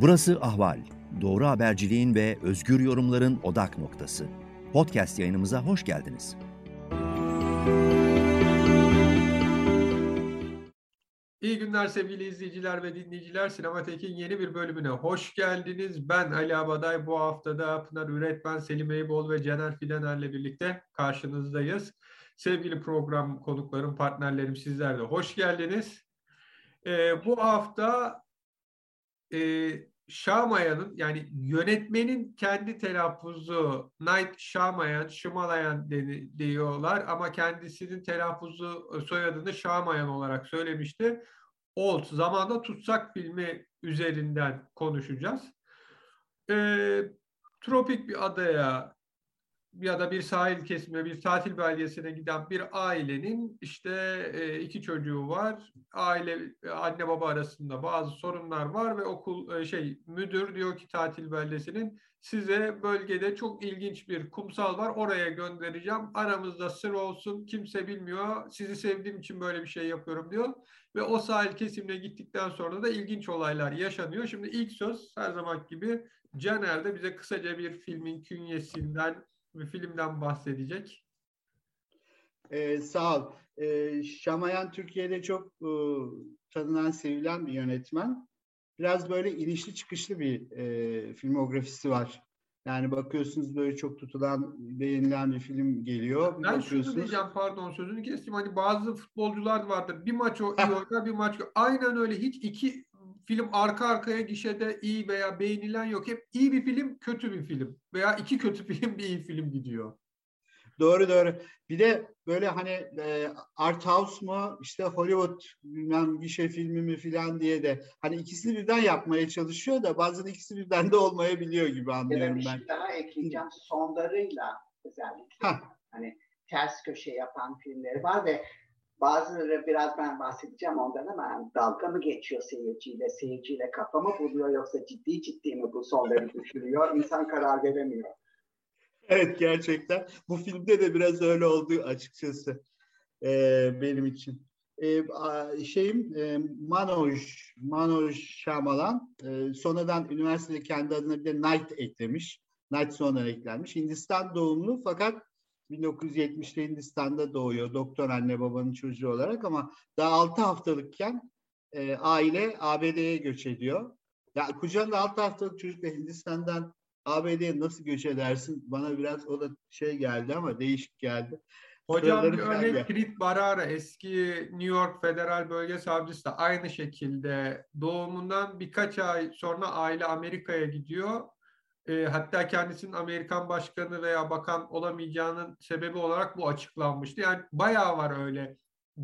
Burası Ahval. Doğru haberciliğin ve özgür yorumların odak noktası. Podcast yayınımıza hoş geldiniz. İyi günler sevgili izleyiciler ve dinleyiciler. Sinematek'in yeni bir bölümüne hoş geldiniz. Ben Ali Abaday. Bu haftada Pınar Üretmen, Selim Eybol ve Cener Fidener'le birlikte karşınızdayız. Sevgili program konuklarım, partnerlerim sizler de hoş geldiniz. Ee, bu hafta e, Şamayan'ın yani yönetmenin kendi telaffuzu Night Şamayan, Şımalayan diyorlar ama kendisinin telaffuzu soyadını Şamayan olarak söylemişti. Old zamanda tutsak filmi üzerinden konuşacağız. Ee, tropik bir adaya ya da bir sahil kesimine, bir tatil belgesine giden bir ailenin işte e, iki çocuğu var. Aile anne baba arasında bazı sorunlar var ve okul e, şey müdür diyor ki tatil beldesinin size bölgede çok ilginç bir kumsal var. Oraya göndereceğim. Aramızda sır olsun. Kimse bilmiyor. Sizi sevdiğim için böyle bir şey yapıyorum diyor. Ve o sahil kesimine gittikten sonra da ilginç olaylar yaşanıyor. Şimdi ilk söz her zaman gibi Caner de bize kısaca bir filmin künyesinden bir filmden bahsedecek. Ee, sağ ol. Ee, Şamayan Türkiye'de çok e, tanınan, sevilen bir yönetmen. Biraz böyle inişli çıkışlı bir e, filmografisi var. Yani bakıyorsunuz böyle çok tutulan, beğenilen bir film geliyor. Ben şunu diyeceğim pardon sözünü kestim. Hani bazı futbolcular vardır. Bir maç o iyi oynar bir maç. Aynen öyle hiç iki film arka arkaya gişede iyi veya beğenilen yok. Hep iyi bir film, kötü bir film. Veya iki kötü film, bir iyi film gidiyor. Doğru doğru. Bir de böyle hani e, art house mu işte Hollywood bilmem bir şey filmi mi filan diye de hani ikisini birden yapmaya çalışıyor da bazen ikisi birden de olmayabiliyor gibi anlıyorum ben. ben. Bir daha ekleyeceğim sonlarıyla özellikle. Heh. Hani ters köşe yapan filmleri var ve Bazıları biraz ben bahsedeceğim ondan ama dalga mı geçiyor seyirciyle, seyirciyle kafa mı buluyor yoksa ciddi ciddi mi bu sonları düşünüyor? İnsan karar veremiyor. Evet gerçekten. Bu filmde de biraz öyle oldu açıkçası ee, benim için. Ee, şeyim e, Manoj, Manoj Şamalan e, sonradan üniversitede kendi adına bir de Knight eklemiş. Knight sonra eklenmiş. Hindistan doğumlu fakat 1970'te Hindistan'da doğuyor doktor anne babanın çocuğu olarak ama daha 6 haftalıkken e, aile ABD'ye göç ediyor. Ya kucağında 6 haftalık çocukla Hindistan'dan ABD'ye nasıl göç edersin? Bana biraz o da şey geldi ama değişik geldi. Hocam bir örnek Kirit Barara eski New York Federal Bölge Savcısı da aynı şekilde doğumundan birkaç ay sonra aile Amerika'ya gidiyor e, hatta kendisinin Amerikan başkanı veya bakan olamayacağının sebebi olarak bu açıklanmıştı. Yani bayağı var öyle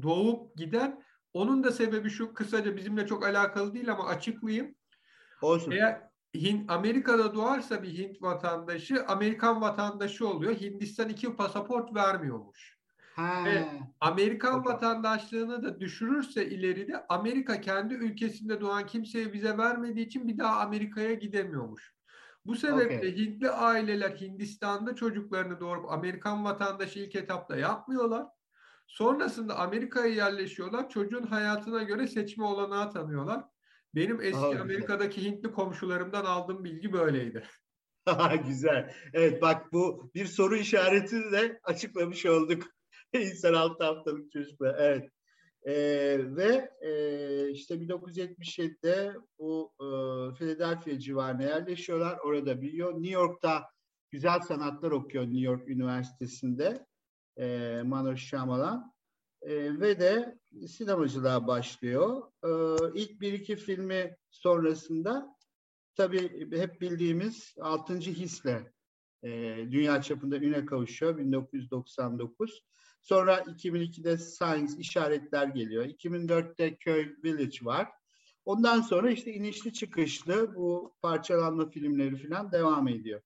doğup giden. Onun da sebebi şu kısaca bizimle çok alakalı değil ama açıklayayım. Olsun. Eğer Hint, Amerika'da doğarsa bir Hint vatandaşı Amerikan vatandaşı oluyor. Hindistan iki pasaport vermiyormuş. Ha. Ve Amerikan okay. vatandaşlığını da düşürürse ileride Amerika kendi ülkesinde doğan kimseye vize vermediği için bir daha Amerika'ya gidemiyormuş. Bu sebeple okay. Hintli aileler Hindistan'da çocuklarını doğurup Amerikan vatandaşı ilk etapta yapmıyorlar. Sonrasında Amerika'ya yerleşiyorlar. Çocuğun hayatına göre seçme olanağı tanıyorlar. Benim eski Aha, Amerika'daki. Hintli komşularımdan aldığım bilgi böyleydi. güzel. Evet bak bu bir soru işaretini de açıklamış olduk. İnsan altı haftalık çocuklar. Evet. E, ve e, işte 1977'de bu e, Philadelphia civarına yerleşiyorlar. Orada biliyor. New York'ta güzel sanatlar okuyor New York Üniversitesi'nde e, Manoj Shyamalan. E, ve de sinemacılığa başlıyor. E, ilk bir iki filmi sonrasında tabii hep bildiğimiz Altıncı Hisle e, dünya çapında üne kavuşuyor 1999. Sonra 2002'de Science işaretler geliyor. 2004'te Köy Village var. Ondan sonra işte inişli çıkışlı bu parçalanma filmleri falan devam ediyor.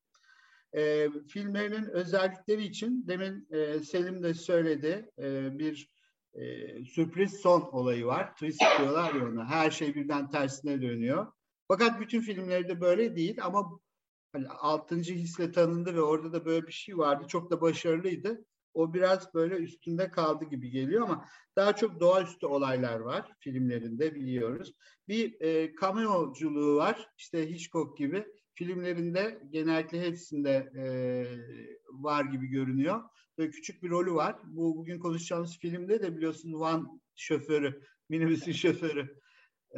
E, filmlerinin özellikleri için demin e, Selim de söyledi e, bir e, sürpriz son olayı var. Twist diyorlar ya ona. Her şey birden tersine dönüyor. Fakat bütün filmleri de böyle değil ama hani altıncı hisle tanındı ve orada da böyle bir şey vardı. Çok da başarılıydı. O biraz böyle üstünde kaldı gibi geliyor ama daha çok doğaüstü olaylar var filmlerinde biliyoruz. Bir e, cameoculuğu var işte Hitchcock gibi filmlerinde genellikle hepsinde e, var gibi görünüyor. Böyle küçük bir rolü var. Bu bugün konuşacağımız filmde de biliyorsun Van şoförü, minibüsün şoförü.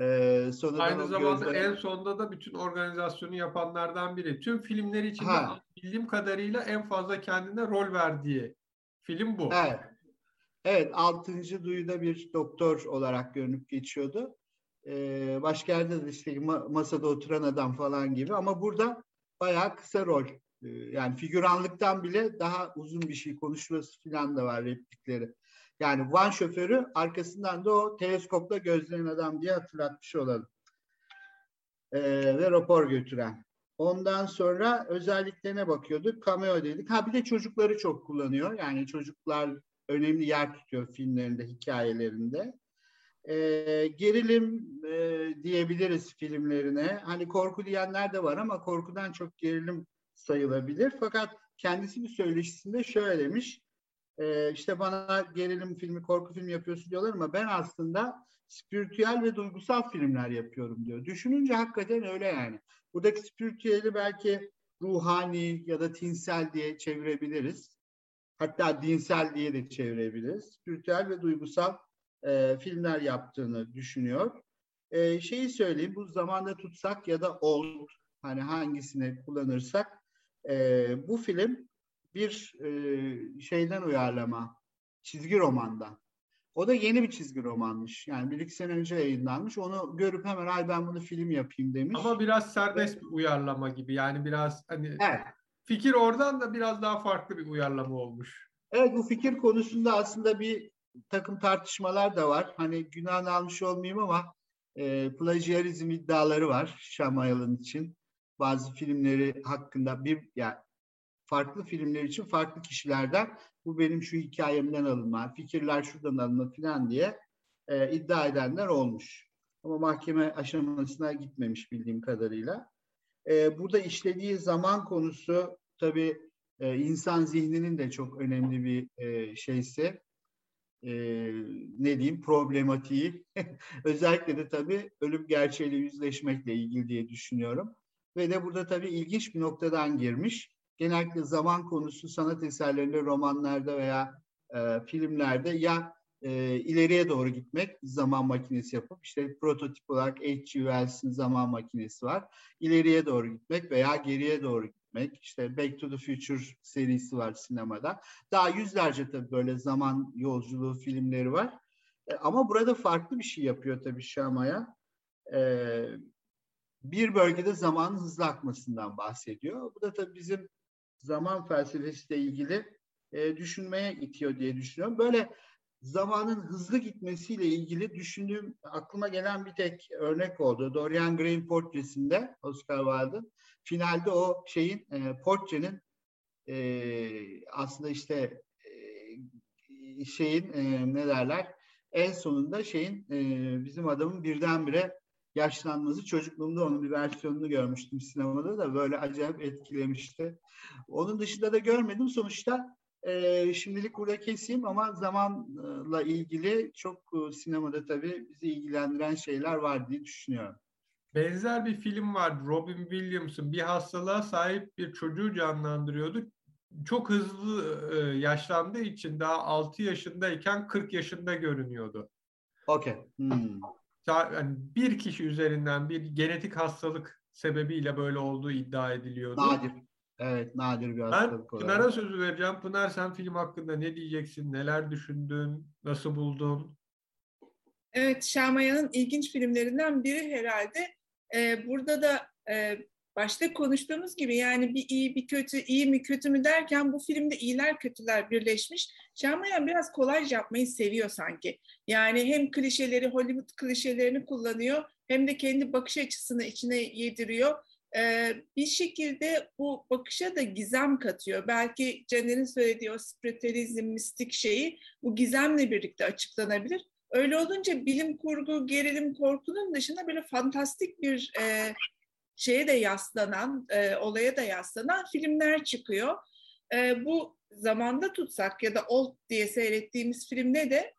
Ee, Aynı zamanda gözleri... en sonunda da bütün organizasyonu yapanlardan biri. Tüm filmler içinde ha. bildiğim kadarıyla en fazla kendine rol verdiği film bu. Evet. Evet, altıncı duyuda bir doktor olarak görünüp geçiyordu. Ee, başka yerde de işte masada oturan adam falan gibi ama burada bayağı kısa rol. Ee, yani figüranlıktan bile daha uzun bir şey konuşması falan da var replikleri. Yani van şoförü arkasından da o teleskopla gözleyen adam diye hatırlatmış olalım. Ee, ve rapor götüren. Ondan sonra özelliklerine bakıyorduk. Cameo dedik. Ha bir de çocukları çok kullanıyor. Yani çocuklar önemli yer tutuyor filmlerinde, hikayelerinde. Ee, gerilim e, diyebiliriz filmlerine. Hani korku diyenler de var ama korkudan çok gerilim sayılabilir. Fakat kendisi bir söyleşisinde şöyle demiş. E, işte bana gerilim filmi, korku filmi yapıyorsun diyorlar ama ben aslında spiritüel ve duygusal filmler yapıyorum diyor. Düşününce hakikaten öyle yani. Buradaki spiritüeli belki ruhani ya da tinsel diye çevirebiliriz. Hatta dinsel diye de çevirebiliriz. Spiritüel ve duygusal e, filmler yaptığını düşünüyor. E, şeyi söyleyeyim, bu zamanda tutsak ya da old, hani hangisini kullanırsak, e, bu film bir e, şeyden uyarlama, çizgi romandan. O da yeni bir çizgi romanmış. Yani bir iki sene önce yayınlanmış. Onu görüp hemen ay ben bunu film yapayım demiş. Ama biraz serbest bir uyarlama gibi. Yani biraz hani evet. fikir oradan da biraz daha farklı bir uyarlama olmuş. Evet bu fikir konusunda aslında bir takım tartışmalar da var. Hani günah almış olmayayım ama e, plagiarizm iddiaları var Şamayal'ın için. Bazı filmleri hakkında bir yani farklı filmler için farklı kişilerden bu benim şu hikayemden alınma, fikirler şuradan alınma falan diye e, iddia edenler olmuş. Ama mahkeme aşamasına gitmemiş bildiğim kadarıyla. E, burada işlediği zaman konusu tabii e, insan zihninin de çok önemli bir e, şeysi. E, ne diyeyim problematiği. Özellikle de tabii ölüm gerçeğiyle yüzleşmekle ilgili diye düşünüyorum. Ve de burada tabii ilginç bir noktadan girmiş genellikle zaman konusu sanat eserlerinde, romanlarda veya e, filmlerde ya e, ileriye doğru gitmek, zaman makinesi yapıp işte prototip olarak H.G. Wells'in zaman makinesi var. İleriye doğru gitmek veya geriye doğru gitmek. İşte Back to the Future serisi var sinemada. Daha yüzlerce tabii böyle zaman yolculuğu filmleri var. E, ama burada farklı bir şey yapıyor tabii Şamaya. E, bir bölgede zamanın hızlı akmasından bahsediyor. Bu da tabii bizim zaman felsefesiyle ilgili e, düşünmeye itiyor diye düşünüyorum. Böyle zamanın hızlı gitmesiyle ilgili düşündüğüm, aklıma gelen bir tek örnek oldu. Dorian Gray'in portresinde Oscar Wilde. Finalde o şeyin, e, portrenin e, aslında işte e, şeyin e, ne derler en sonunda şeyin e, bizim adamın birdenbire yaşlanması çocukluğumda onun bir versiyonunu görmüştüm sinemada da böyle acayip etkilemişti. Onun dışında da görmedim. Sonuçta e, şimdilik burada keseyim ama zamanla ilgili çok e, sinemada tabii bizi ilgilendiren şeyler var diye düşünüyorum. Benzer bir film vardı. Robin Williams'ın bir hastalığa sahip bir çocuğu canlandırıyordu. Çok hızlı e, yaşlandığı için daha 6 yaşındayken 40 yaşında görünüyordu. Okey. Hmm yani bir kişi üzerinden bir genetik hastalık sebebiyle böyle olduğu iddia ediliyordu. Nadir. Evet nadir bir hastalık. Ben Pınar'a sözü vereceğim. Pınar sen film hakkında ne diyeceksin? Neler düşündün? Nasıl buldun? Evet Şamaya'nın ilginç filmlerinden biri herhalde. Ee, burada da e, başta konuştuğumuz gibi yani bir iyi bir kötü, iyi mi kötü mü derken bu filmde iyiler kötüler birleşmiş. Şamayan biraz kolaj yapmayı seviyor sanki. Yani hem klişeleri, Hollywood klişelerini kullanıyor hem de kendi bakış açısını içine yediriyor. Ee, bir şekilde bu bakışa da gizem katıyor. Belki Caner'in söylediği o spiritüalizm, mistik şeyi bu gizemle birlikte açıklanabilir. Öyle olunca bilim kurgu, gerilim, korkunun dışında böyle fantastik bir e, şeye de yaslanan, e, olaya da yaslanan filmler çıkıyor. E, bu zamanda tutsak ya da Old diye seyrettiğimiz filmde de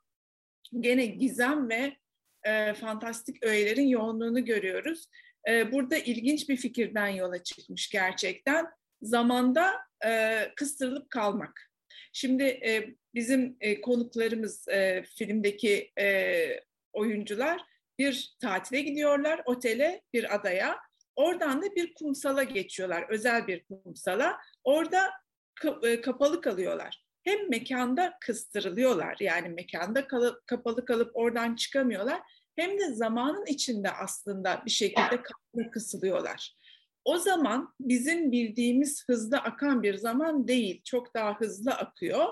gene gizem ve e, fantastik öğelerin yoğunluğunu görüyoruz. E, burada ilginç bir fikirden yola çıkmış gerçekten. Zamanda e, kıstırılıp kalmak. Şimdi e, bizim e, konuklarımız e, filmdeki e, oyuncular bir tatile gidiyorlar, otele, bir adaya. Oradan da bir kumsala geçiyorlar, özel bir kumsala. Orada e, kapalı kalıyorlar. Hem mekanda kıstırılıyorlar, yani mekanda kalı, kapalı kalıp oradan çıkamıyorlar. Hem de zamanın içinde aslında bir şekilde kısılıyorlar. O zaman bizim bildiğimiz hızlı akan bir zaman değil, çok daha hızlı akıyor.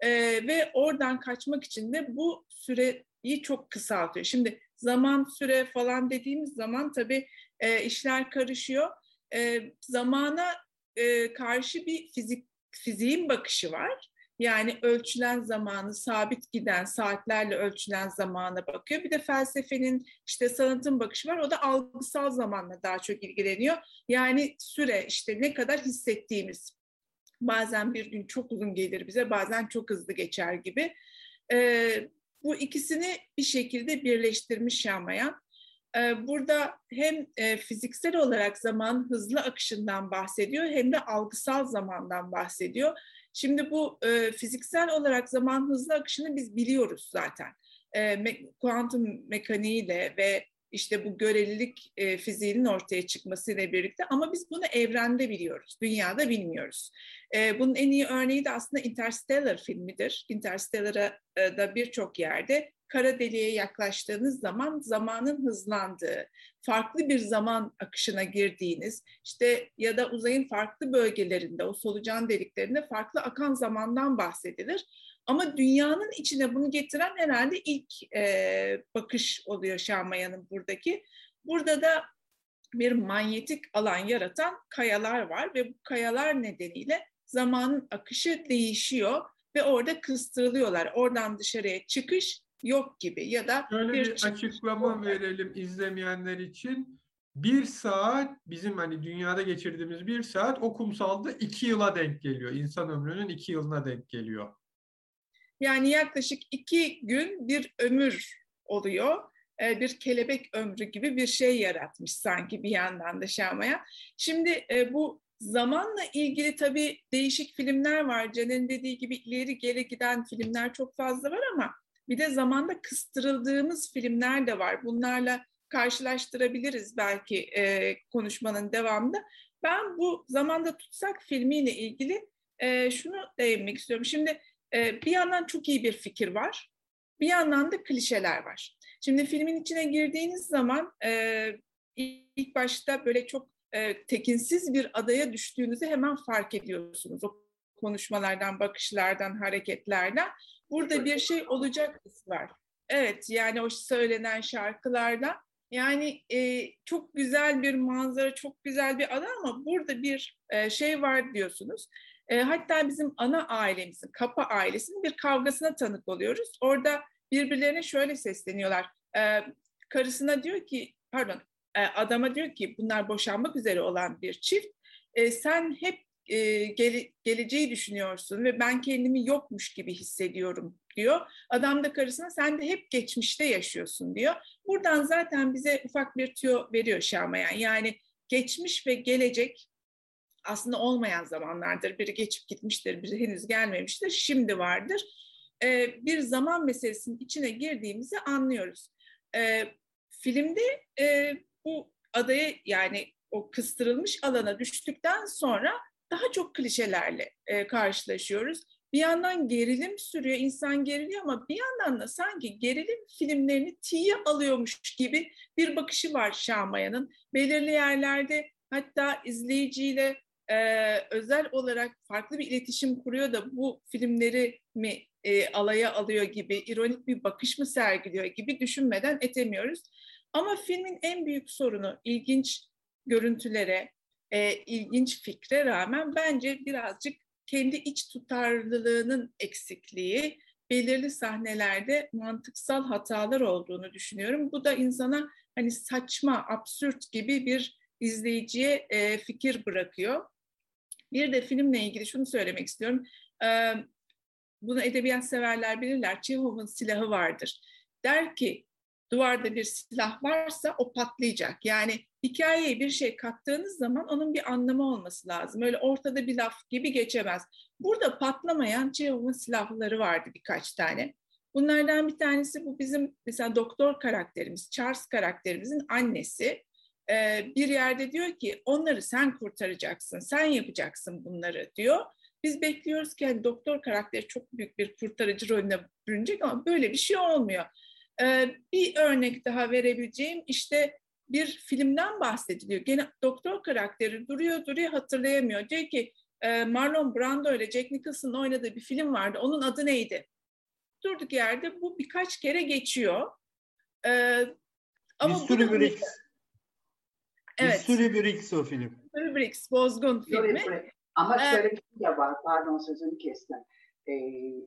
Ee, ve oradan kaçmak için de bu süreyi çok kısaltıyor. Şimdi zaman süre falan dediğimiz zaman tabii e, işler karışıyor. E, zamana e, karşı bir fizik fiziğin bakışı var. Yani ölçülen zamanı, sabit giden saatlerle ölçülen zamana bakıyor. Bir de felsefenin, işte sanatın bakışı var. O da algısal zamanla daha çok ilgileniyor. Yani süre, işte ne kadar hissettiğimiz. Bazen bir gün çok uzun gelir bize, bazen çok hızlı geçer gibi. Ee, bu ikisini bir şekilde birleştirmiş Şamayan. Ee, burada hem e, fiziksel olarak zaman hızlı akışından bahsediyor hem de algısal zamandan bahsediyor. Şimdi bu e, fiziksel olarak zaman hızlı akışını biz biliyoruz zaten. E, kuantum mekaniğiyle ve işte bu görelilik fiziğinin ortaya çıkmasıyla birlikte ama biz bunu evrende biliyoruz, dünyada bilmiyoruz. Bunun en iyi örneği de aslında Interstellar filmidir. Interstellar'a da birçok yerde kara deliğe yaklaştığınız zaman zamanın hızlandığı, farklı bir zaman akışına girdiğiniz, işte ya da uzayın farklı bölgelerinde, o solucan deliklerinde farklı akan zamandan bahsedilir. Ama dünyanın içine bunu getiren herhalde ilk e, bakış oluyor Şahmaya'nın buradaki. Burada da bir manyetik alan yaratan kayalar var ve bu kayalar nedeniyle zamanın akışı değişiyor ve orada kıstırılıyorlar. Oradan dışarıya çıkış yok gibi ya da Şöyle bir, bir açıklama verelim izlemeyenler için. Bir saat bizim hani dünyada geçirdiğimiz bir saat o kumsalda iki yıla denk geliyor. İnsan ömrünün iki yılına denk geliyor. Yani yaklaşık iki gün bir ömür oluyor. Ee, bir kelebek ömrü gibi bir şey yaratmış sanki bir yandan da Şama'ya. Şimdi e, bu zamanla ilgili tabii değişik filmler var. Caner'in dediği gibi ileri geri giden filmler çok fazla var ama bir de zamanda kıstırıldığımız filmler de var. Bunlarla karşılaştırabiliriz belki e, konuşmanın devamında. Ben bu zamanda tutsak filmiyle ilgili e, şunu değinmek istiyorum. Şimdi e, bir yandan çok iyi bir fikir var. Bir yandan da klişeler var. Şimdi filmin içine girdiğiniz zaman e, ilk başta böyle çok e, tekinsiz bir adaya düştüğünüzü hemen fark ediyorsunuz. O konuşmalardan, bakışlardan, hareketlerden. Burada bir şey olacak var. Evet yani o söylenen şarkılarda yani e, çok güzel bir manzara, çok güzel bir ada ama burada bir e, şey var diyorsunuz. E, hatta bizim ana ailemizin, Kapa ailesinin bir kavgasına tanık oluyoruz. Orada birbirlerine şöyle sesleniyorlar. E, karısına diyor ki, pardon, e, adama diyor ki bunlar boşanmak üzere olan bir çift. E, sen hep e, gele, geleceği düşünüyorsun ve ben kendimi yokmuş gibi hissediyorum diyor. Adam da karısına sen de hep geçmişte yaşıyorsun diyor. Buradan zaten bize ufak bir tüyo veriyor Şamayan. Yani geçmiş ve gelecek aslında olmayan zamanlardır. Biri geçip gitmiştir, biri henüz gelmemiştir, şimdi vardır. Ee, bir zaman meselesinin içine girdiğimizi anlıyoruz. Ee, filmde e, bu adaya yani o kıstırılmış alana düştükten sonra daha çok klişelerle e, karşılaşıyoruz. Bir yandan gerilim sürüyor, insan geriliyor ama bir yandan da sanki gerilim filmlerini tiye alıyormuş gibi bir bakışı var Şamaya'nın. Belirli yerlerde hatta izleyiciyle e, özel olarak farklı bir iletişim kuruyor da bu filmleri mi e, alaya alıyor gibi, ironik bir bakış mı sergiliyor gibi düşünmeden etemiyoruz. Ama filmin en büyük sorunu ilginç görüntülere, e, ilginç fikre rağmen bence birazcık kendi iç tutarlılığının eksikliği, belirli sahnelerde mantıksal hatalar olduğunu düşünüyorum. Bu da insana hani saçma, absürt gibi bir izleyiciye e, fikir bırakıyor. Bir de filmle ilgili şunu söylemek istiyorum. e, bunu edebiyat severler bilirler. Çehov'un silahı vardır. Der ki duvarda bir silah varsa o patlayacak. Yani hikayeye bir şey kattığınız zaman onun bir anlamı olması lazım. Öyle ortada bir laf gibi geçemez. Burada patlamayan Çehov'un silahları vardı birkaç tane. Bunlardan bir tanesi bu bizim mesela doktor karakterimiz, Charles karakterimizin annesi. Ee, bir yerde diyor ki onları sen kurtaracaksın, sen yapacaksın bunları diyor. Biz bekliyoruz ki yani doktor karakteri çok büyük bir kurtarıcı rolüne bürünecek ama böyle bir şey olmuyor. Ee, bir örnek daha verebileceğim işte bir filmden bahsediliyor. Gene doktor karakteri duruyor duruyor hatırlayamıyor. Diyor ki e, Marlon Brando ile Jack Nicholson'ın oynadığı bir film vardı. Onun adı neydi? Durduk yerde bu birkaç kere geçiyor. Ee, ama Mystery Briggs. Evet. Mystery Briggs o film. Mystery Briggs, Bozgun filmi. Ama şöyle bir şey de var, pardon sözünü kestim e,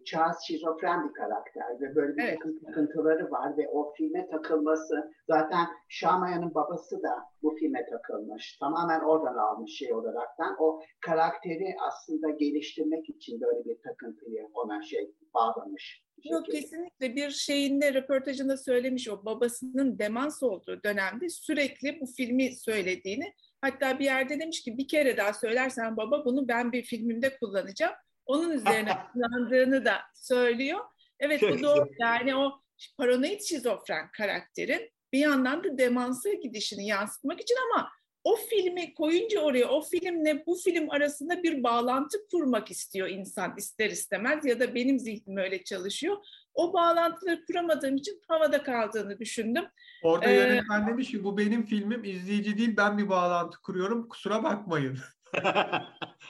Charles şizofren bir karakter ve böyle bir evet. takım takıntıları var ve o filme takılması zaten Şamaya'nın babası da bu filme takılmış. Tamamen oradan almış şey olaraktan. O karakteri aslında geliştirmek için böyle bir takıntıyı ona şey bağlamış. Yok kesinlikle bir şeyinde röportajında söylemiş o babasının demans olduğu dönemde sürekli bu filmi söylediğini hatta bir yerde demiş ki bir kere daha söylersen baba bunu ben bir filmimde kullanacağım onun üzerine kullandığını da söylüyor. Evet bu doğru. Yani o paranoid şizofren karakterin bir yandan da demansa gidişini yansıtmak için ama o filmi koyunca oraya o filmle bu film arasında bir bağlantı kurmak istiyor insan ister istemez ya da benim zihnim öyle çalışıyor. O bağlantıları kuramadığım için havada kaldığını düşündüm. Orada ee, yönetmen demiş ki bu benim filmim izleyici değil ben bir bağlantı kuruyorum kusura bakmayın.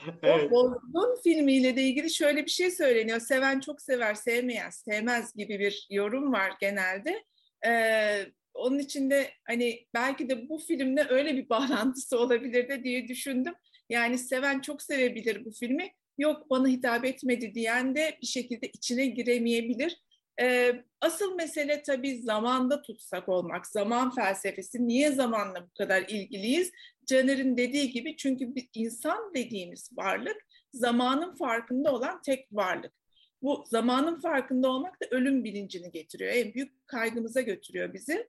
evet. O Bozgun filmiyle de ilgili şöyle bir şey söyleniyor. Seven çok sever, sevmeyen sevmez gibi bir yorum var genelde. Ee, onun için de hani belki de bu filmle öyle bir bağlantısı olabilir de diye düşündüm. Yani seven çok sevebilir bu filmi. Yok bana hitap etmedi diyen de bir şekilde içine giremeyebilir. Ee, asıl mesele tabii zamanda tutsak olmak, zaman felsefesi. Niye zamanla bu kadar ilgiliyiz? Caner'in dediği gibi çünkü bir insan dediğimiz varlık zamanın farkında olan tek varlık. Bu zamanın farkında olmak da ölüm bilincini getiriyor. En büyük kaygımıza götürüyor bizi.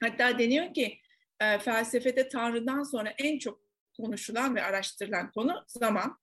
Hatta deniyor ki e, felsefede Tanrı'dan sonra en çok konuşulan ve araştırılan konu zaman.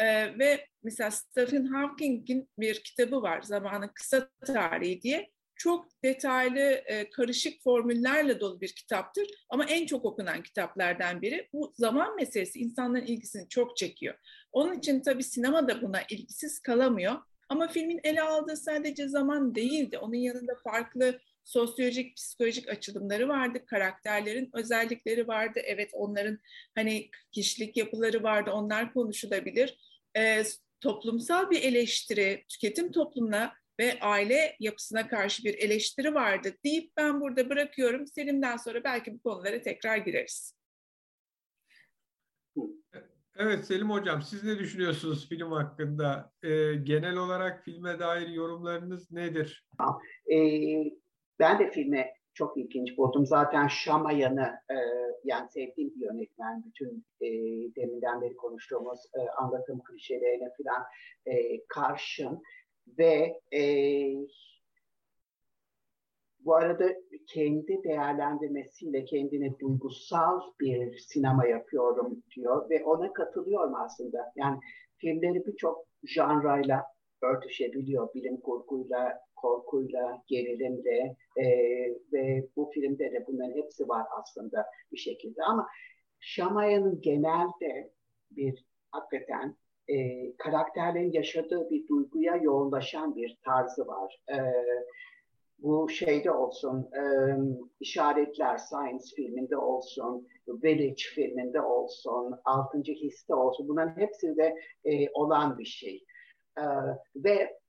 E, ve mesela Stephen Hawking'in bir kitabı var, Zamanın Kısa Tarihi diye çok detaylı, e, karışık formüllerle dolu bir kitaptır. Ama en çok okunan kitaplardan biri. Bu zaman meselesi insanların ilgisini çok çekiyor. Onun için tabii sinema da buna ilgisiz kalamıyor. Ama filmin ele aldığı sadece zaman değildi. Onun yanında farklı sosyolojik, psikolojik açılımları vardı. Karakterlerin özellikleri vardı. Evet onların hani kişilik yapıları vardı. Onlar konuşulabilir. E, toplumsal bir eleştiri, tüketim toplumuna ve aile yapısına karşı bir eleştiri vardı deyip ben burada bırakıyorum. Selim'den sonra belki bu konulara tekrar gireriz. Evet Selim Hocam siz ne düşünüyorsunuz film hakkında? Ee, genel olarak filme dair yorumlarınız nedir? Ee, ben de filme çok ilginç buldum. Zaten Şamayan'ı e, yani sevdiğim bir yönetmen. Bütün e, deminden beri konuştuğumuz e, anlatım klişelerine falan e, karşın ve e, bu arada kendi değerlendirmesiyle kendine duygusal bir sinema yapıyorum diyor ve ona katılıyorum aslında. Yani filmleri birçok janrayla örtüşebiliyor. Bilim kurguyla, korkuyla, gerilimle e, ve bu filmde de bunların hepsi var aslında bir şekilde. Ama Şamaya'nın genelde bir hakikaten e, karakterlerin yaşadığı bir duyguya yoğunlaşan bir tarzı var. E, bu şeyde olsun, e, işaretler Science filminde olsun, Village filminde olsun, Altıncı Histe olsun, bunların hepsinde e, olan bir şey. E, ve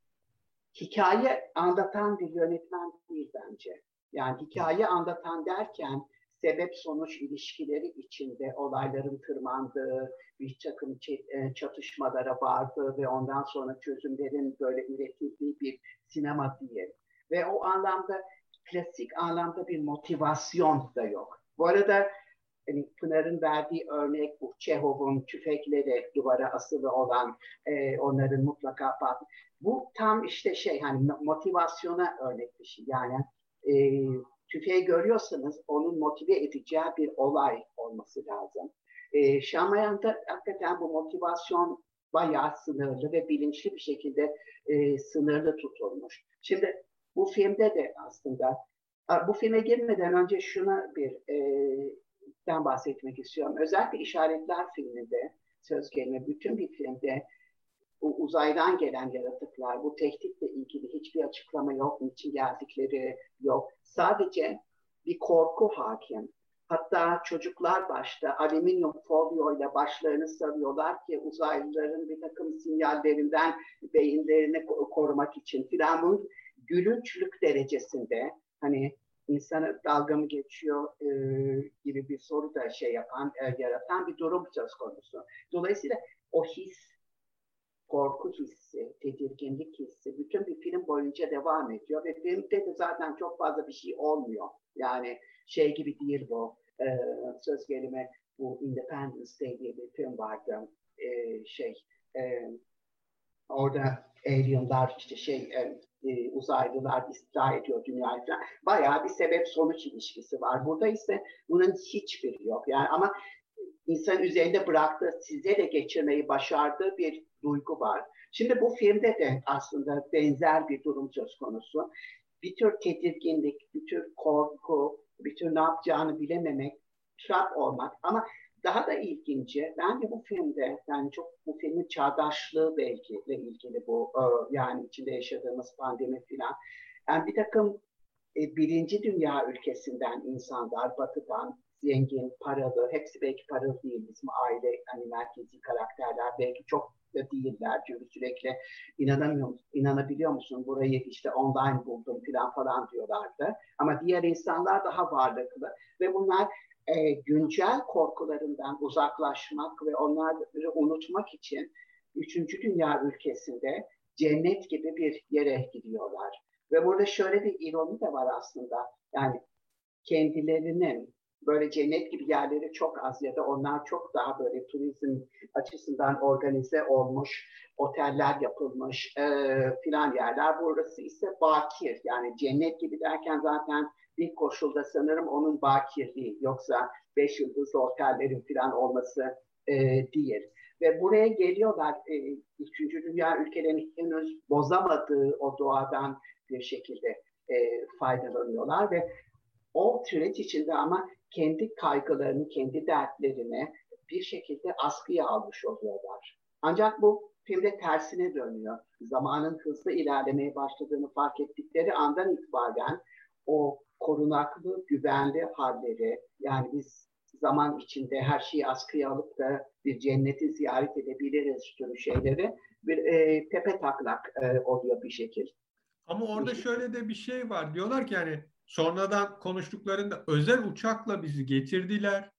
hikaye anlatan bir yönetmen değil bence. Yani hikaye anlatan derken sebep sonuç ilişkileri içinde olayların tırmandığı, bir takım e, çatışmalara vardığı ve ondan sonra çözümlerin böyle üretildiği bir sinema diye. Ve o anlamda klasik anlamda bir motivasyon da yok. Bu arada hani Pınar'ın verdiği örnek bu Çehov'un tüfekleri duvara asılı olan e, onların mutlaka bu tam işte şey hani motivasyona örnek bir şey. Yani e, tüfeği görüyorsanız onun motive edeceği bir olay olması lazım. E, Şamayan'da hakikaten bu motivasyon bayağı sınırlı ve bilinçli bir şekilde e, sınırlı tutulmuş. Şimdi bu filmde de aslında bu filme girmeden önce şuna bir e, den bahsetmek istiyorum. Özellikle işaretler filminde söz gelimi bütün bir filmde bu uzaydan gelen yaratıklar, bu tehditle ilgili hiçbir açıklama yok, niçin geldikleri yok. Sadece bir korku hakim. Hatta çocuklar başta alüminyum folyo ile başlarını sarıyorlar ki uzaylıların bir takım sinyallerinden beyinlerini korumak için filan gülünçlük derecesinde hani insana dalga mı geçiyor e, gibi bir soru da şey yapan, e, yaratan bir durum söz konusu. Dolayısıyla o his, korku hissi, tedirginlik hissi bütün bir film boyunca devam ediyor ve filmde de zaten çok fazla bir şey olmuyor. Yani şey gibi değil bu, e, söz gelime bu Independence Day diye bir film vardı. E, şey, e, orada alienlar işte şey e, e, uzaylılar istila ediyor dünyayı falan. Bayağı bir sebep sonuç ilişkisi var. Burada ise bunun hiçbiri yok. Yani ama insan üzerinde bıraktığı size de geçirmeyi başardığı bir duygu var. Şimdi bu filmde de aslında benzer bir durum söz konusu. Bir tür tedirginlik, bir tür korku, bir tür ne yapacağını bilememek, trap olmak ama daha da ilginci bence bu filmde yani çok bu filmin çağdaşlığı belki ile ilgili bu e, yani içinde yaşadığımız pandemi filan. Yani bir takım e, birinci dünya ülkesinden insanlar batıdan zengin, paralı, hepsi belki paralı değil bizim aile hani merkezi karakterler belki çok da değiller çünkü sürekli inanamıyor inanabiliyor musun burayı işte online buldum falan falan diyorlardı. Ama diğer insanlar daha varlıklı ve bunlar e, güncel korkularından uzaklaşmak ve onları unutmak için üçüncü dünya ülkesinde cennet gibi bir yere gidiyorlar. Ve burada şöyle bir ironi de var aslında. Yani kendilerinin böyle cennet gibi yerleri çok az ya da onlar çok daha böyle turizm açısından organize olmuş, oteller yapılmış e, filan yerler. Burası ise bakir yani cennet gibi derken zaten bir koşulda sanırım onun bakirliği yoksa beş yıldızlı otellerin falan olması e, değil. Ve buraya geliyorlar e, Üçüncü Dünya ülkelerinin henüz bozamadığı o doğadan bir şekilde e, faydalanıyorlar ve o süreç içinde ama kendi kaygılarını, kendi dertlerini bir şekilde askıya almış oluyorlar. Ancak bu filmde tersine dönüyor. Zamanın hızlı ilerlemeye başladığını fark ettikleri andan itibaren o korunaklı, güvenli halleri yani biz zaman içinde her şeyi askıya alıp da bir cenneti ziyaret edebiliriz türü şeyleri bir e, tepe taklak e, oluyor bir şekil. Ama orada şöyle de bir şey var. Diyorlar ki yani sonradan konuştuklarında özel uçakla bizi getirdiler.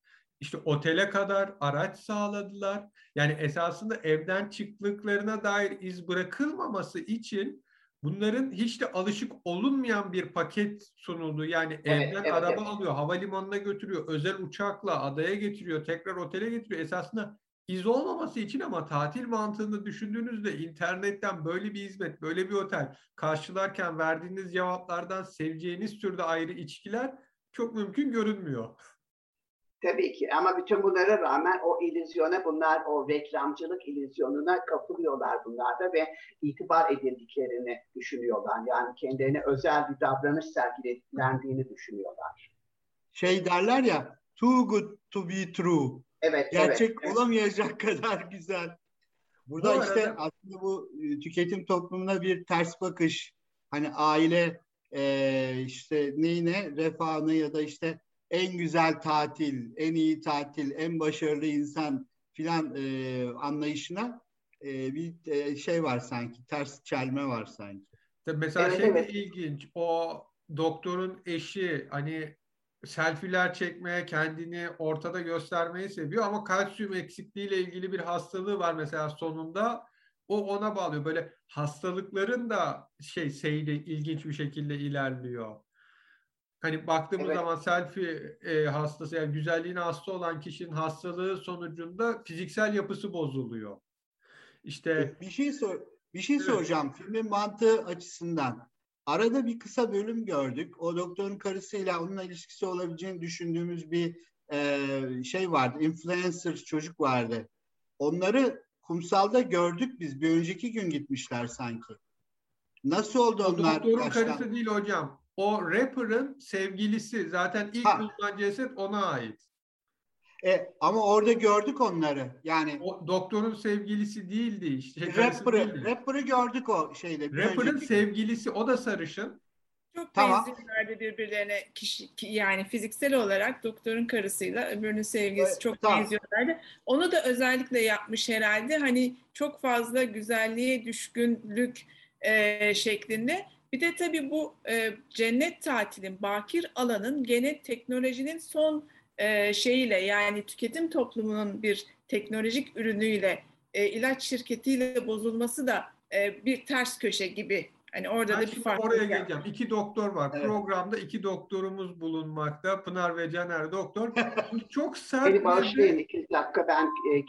İşte otele kadar araç sağladılar. Yani esasında evden çıktıklarına dair iz bırakılmaması için bunların hiç de alışık olunmayan bir paket sunuldu. Yani evet, evden evet, araba evet. alıyor, havalimanına götürüyor, özel uçakla adaya getiriyor, tekrar otele getiriyor. Esasında iz olmaması için ama tatil mantığını düşündüğünüzde internetten böyle bir hizmet, böyle bir otel karşılarken verdiğiniz cevaplardan seveceğiniz türde ayrı içkiler çok mümkün görünmüyor. Tabii ki ama bütün bunlara rağmen o illüzyona bunlar o reklamcılık illüzyonuna kapılıyorlar bunlar da ve itibar edildiklerini düşünüyorlar. Yani kendilerine özel bir davranış sergilendiğini düşünüyorlar. Şey derler ya too good to be true. Evet, Gerçek evet, olamayacak kadar güzel. Burada bu işte arada... aslında bu e, tüketim toplumuna bir ters bakış. Hani aile e, işte neyine refahını ya da işte en güzel tatil, en iyi tatil, en başarılı insan filan e, anlayışına e, bir e, şey var sanki, ters çelme var sanki. Mesela evet, şey de ilginç, o doktorun eşi hani selfiler çekmeye, kendini ortada göstermeyi seviyor ama kalsiyum eksikliğiyle ilgili bir hastalığı var mesela sonunda. O ona bağlıyor. Böyle hastalıkların da şey seyri ilginç bir şekilde ilerliyor. Hani baktığımız Evet. zaman selfie e, hastası yani güzelliğine hasta olan kişinin hastalığı sonucunda fiziksel yapısı bozuluyor. İşte Bir şey sor bir şey Evet. soracağım filmin mantığı açısından. Arada bir kısa bölüm gördük. O doktorun karısıyla onunla ilişkisi olabileceğini düşündüğümüz bir e, şey vardı. Influencer çocuk vardı. Onları kumsalda gördük biz. Bir önceki gün gitmişler sanki. Nasıl oldu o onlar? doktorun yaştan- karısı değil hocam. O rapper'ın sevgilisi. Zaten ilk bulunan ceset ona ait. E, ama orada gördük onları. Yani O doktorun sevgilisi değildi işte. rapper'ı, değildi. rapper'ı gördük o şeyde. Rapper'ın önceki- sevgilisi o da sarışın. Çok Tamam. benziyorlardı birbirlerine kişi ki- yani fiziksel olarak doktorun karısıyla öbürünün sevgilisi Evet, çok tamam. benziyorlardı. Onu da özellikle yapmış herhalde. Hani çok fazla güzelliğe düşkünlük e, şeklinde. Bir de tabii bu e, cennet tatilin, bakir alanın gene teknolojinin son e, şeyiyle yani tüketim toplumunun bir teknolojik ürünüyle e, ilaç şirketiyle bozulması da e, bir ters köşe gibi. Hani orada Ben da bir farklılık oraya var. geleceğim. İki doktor var. Evet. Programda iki doktorumuz bulunmakta. Pınar ve Caner doktor. Çok sert Beni bir bağışlayın iki dakika ben e,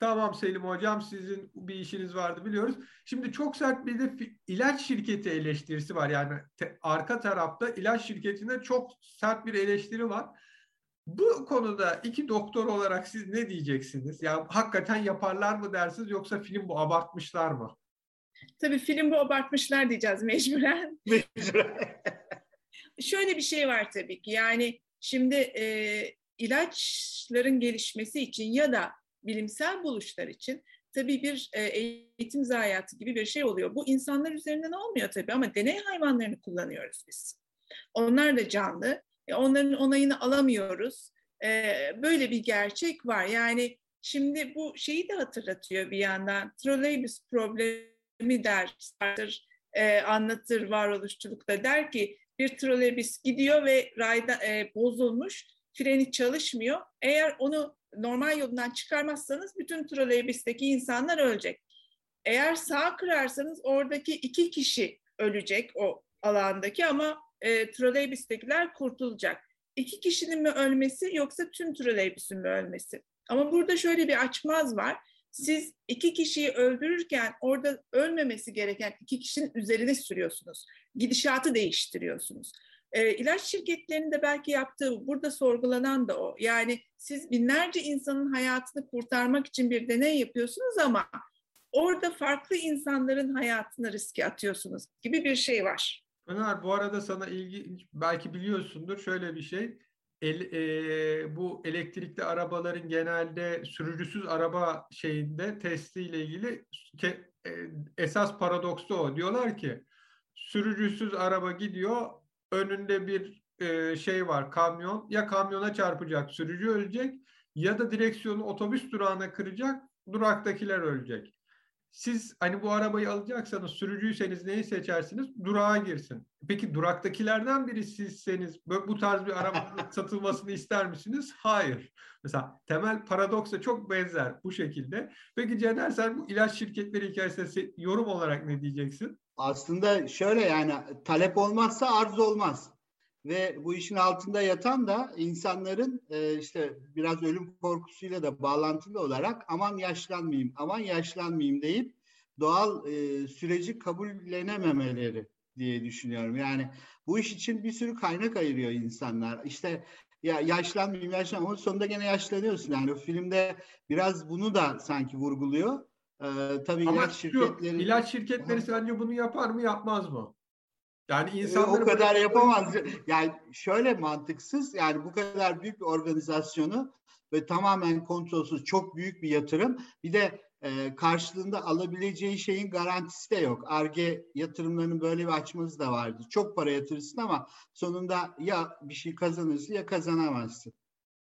Tamam Selim Hocam sizin bir işiniz vardı biliyoruz. Şimdi çok sert bir de ilaç şirketi eleştirisi var. Yani te- arka tarafta ilaç şirketine çok sert bir eleştiri var. Bu konuda iki doktor olarak siz ne diyeceksiniz? Ya hakikaten yaparlar mı dersiniz yoksa film bu abartmışlar mı? Tabii film bu abartmışlar diyeceğiz mecburen. Şöyle bir şey var tabii ki yani şimdi e, ilaçların gelişmesi için ya da bilimsel buluşlar için tabii bir e, eğitim zayiatı gibi bir şey oluyor. Bu insanlar üzerinden olmuyor tabii ama deney hayvanlarını kullanıyoruz biz. Onlar da canlı. E, onların onayını alamıyoruz. E, böyle bir gerçek var. Yani şimdi bu şeyi de hatırlatıyor bir yandan. Trolleybüs problemi der, e, anlatır varoluşçulukta der ki bir trolleybüs gidiyor ve rayda bozulmuş, freni çalışmıyor. Eğer onu normal yolundan çıkarmazsanız bütün trolleybüsteki insanlar ölecek. Eğer sağ kırarsanız oradaki iki kişi ölecek o alandaki ama e, trolleybüstekiler kurtulacak. İki kişinin mi ölmesi yoksa tüm trolleybüsün mü ölmesi? Ama burada şöyle bir açmaz var. Siz iki kişiyi öldürürken orada ölmemesi gereken iki kişinin üzerine sürüyorsunuz. Gidişatı değiştiriyorsunuz. E, ilaç şirketlerinin de belki yaptığı burada sorgulanan da o. Yani siz binlerce insanın hayatını kurtarmak için bir deney yapıyorsunuz ama orada farklı insanların hayatını riske atıyorsunuz gibi bir şey var. Öner bu arada sana ilgi belki biliyorsundur şöyle bir şey. El, e, bu elektrikli arabaların genelde sürücüsüz araba şeyinde testiyle ilgili ke, e, esas paradoksu o. Diyorlar ki sürücüsüz araba gidiyor önünde bir e, şey var kamyon ya kamyona çarpacak sürücü ölecek ya da direksiyonu otobüs durağına kıracak duraktakiler ölecek. Siz hani bu arabayı alacaksanız sürücüyseniz neyi seçersiniz? Durağa girsin. Peki duraktakilerden biri sizseniz bu tarz bir arabanın satılmasını ister misiniz? Hayır. Mesela temel paradoksa çok benzer bu şekilde. Peki Caner sen bu ilaç şirketleri hikayesinde yorum olarak ne diyeceksin? Aslında şöyle yani talep olmazsa arz olmaz. Ve bu işin altında yatan da insanların e, işte biraz ölüm korkusuyla da bağlantılı olarak aman yaşlanmayayım, aman yaşlanmayayım deyip doğal e, süreci kabullenememeleri diye düşünüyorum. Yani bu iş için bir sürü kaynak ayırıyor insanlar. İşte ya yaşlanmayayım, yaşlanmayayım ama sonunda gene yaşlanıyorsun. Yani o filmde biraz bunu da sanki vurguluyor. Ee, tabii Ama ilaç şu, şirketleri ilaç şirketleri sence bunu yapar mı yapmaz mı? Yani Ee, insanları o kadar böyle- yapamaz. Yani şöyle mantıksız yani bu kadar büyük bir organizasyonu ve tamamen kontrolsüz çok büyük bir yatırım. Bir de e, karşılığında alabileceği şeyin garantisi de yok. Arge yatırımlarının böyle bir açması da vardır. Çok para yatırırsın ama sonunda ya bir şey kazanırsın ya kazanamazsın.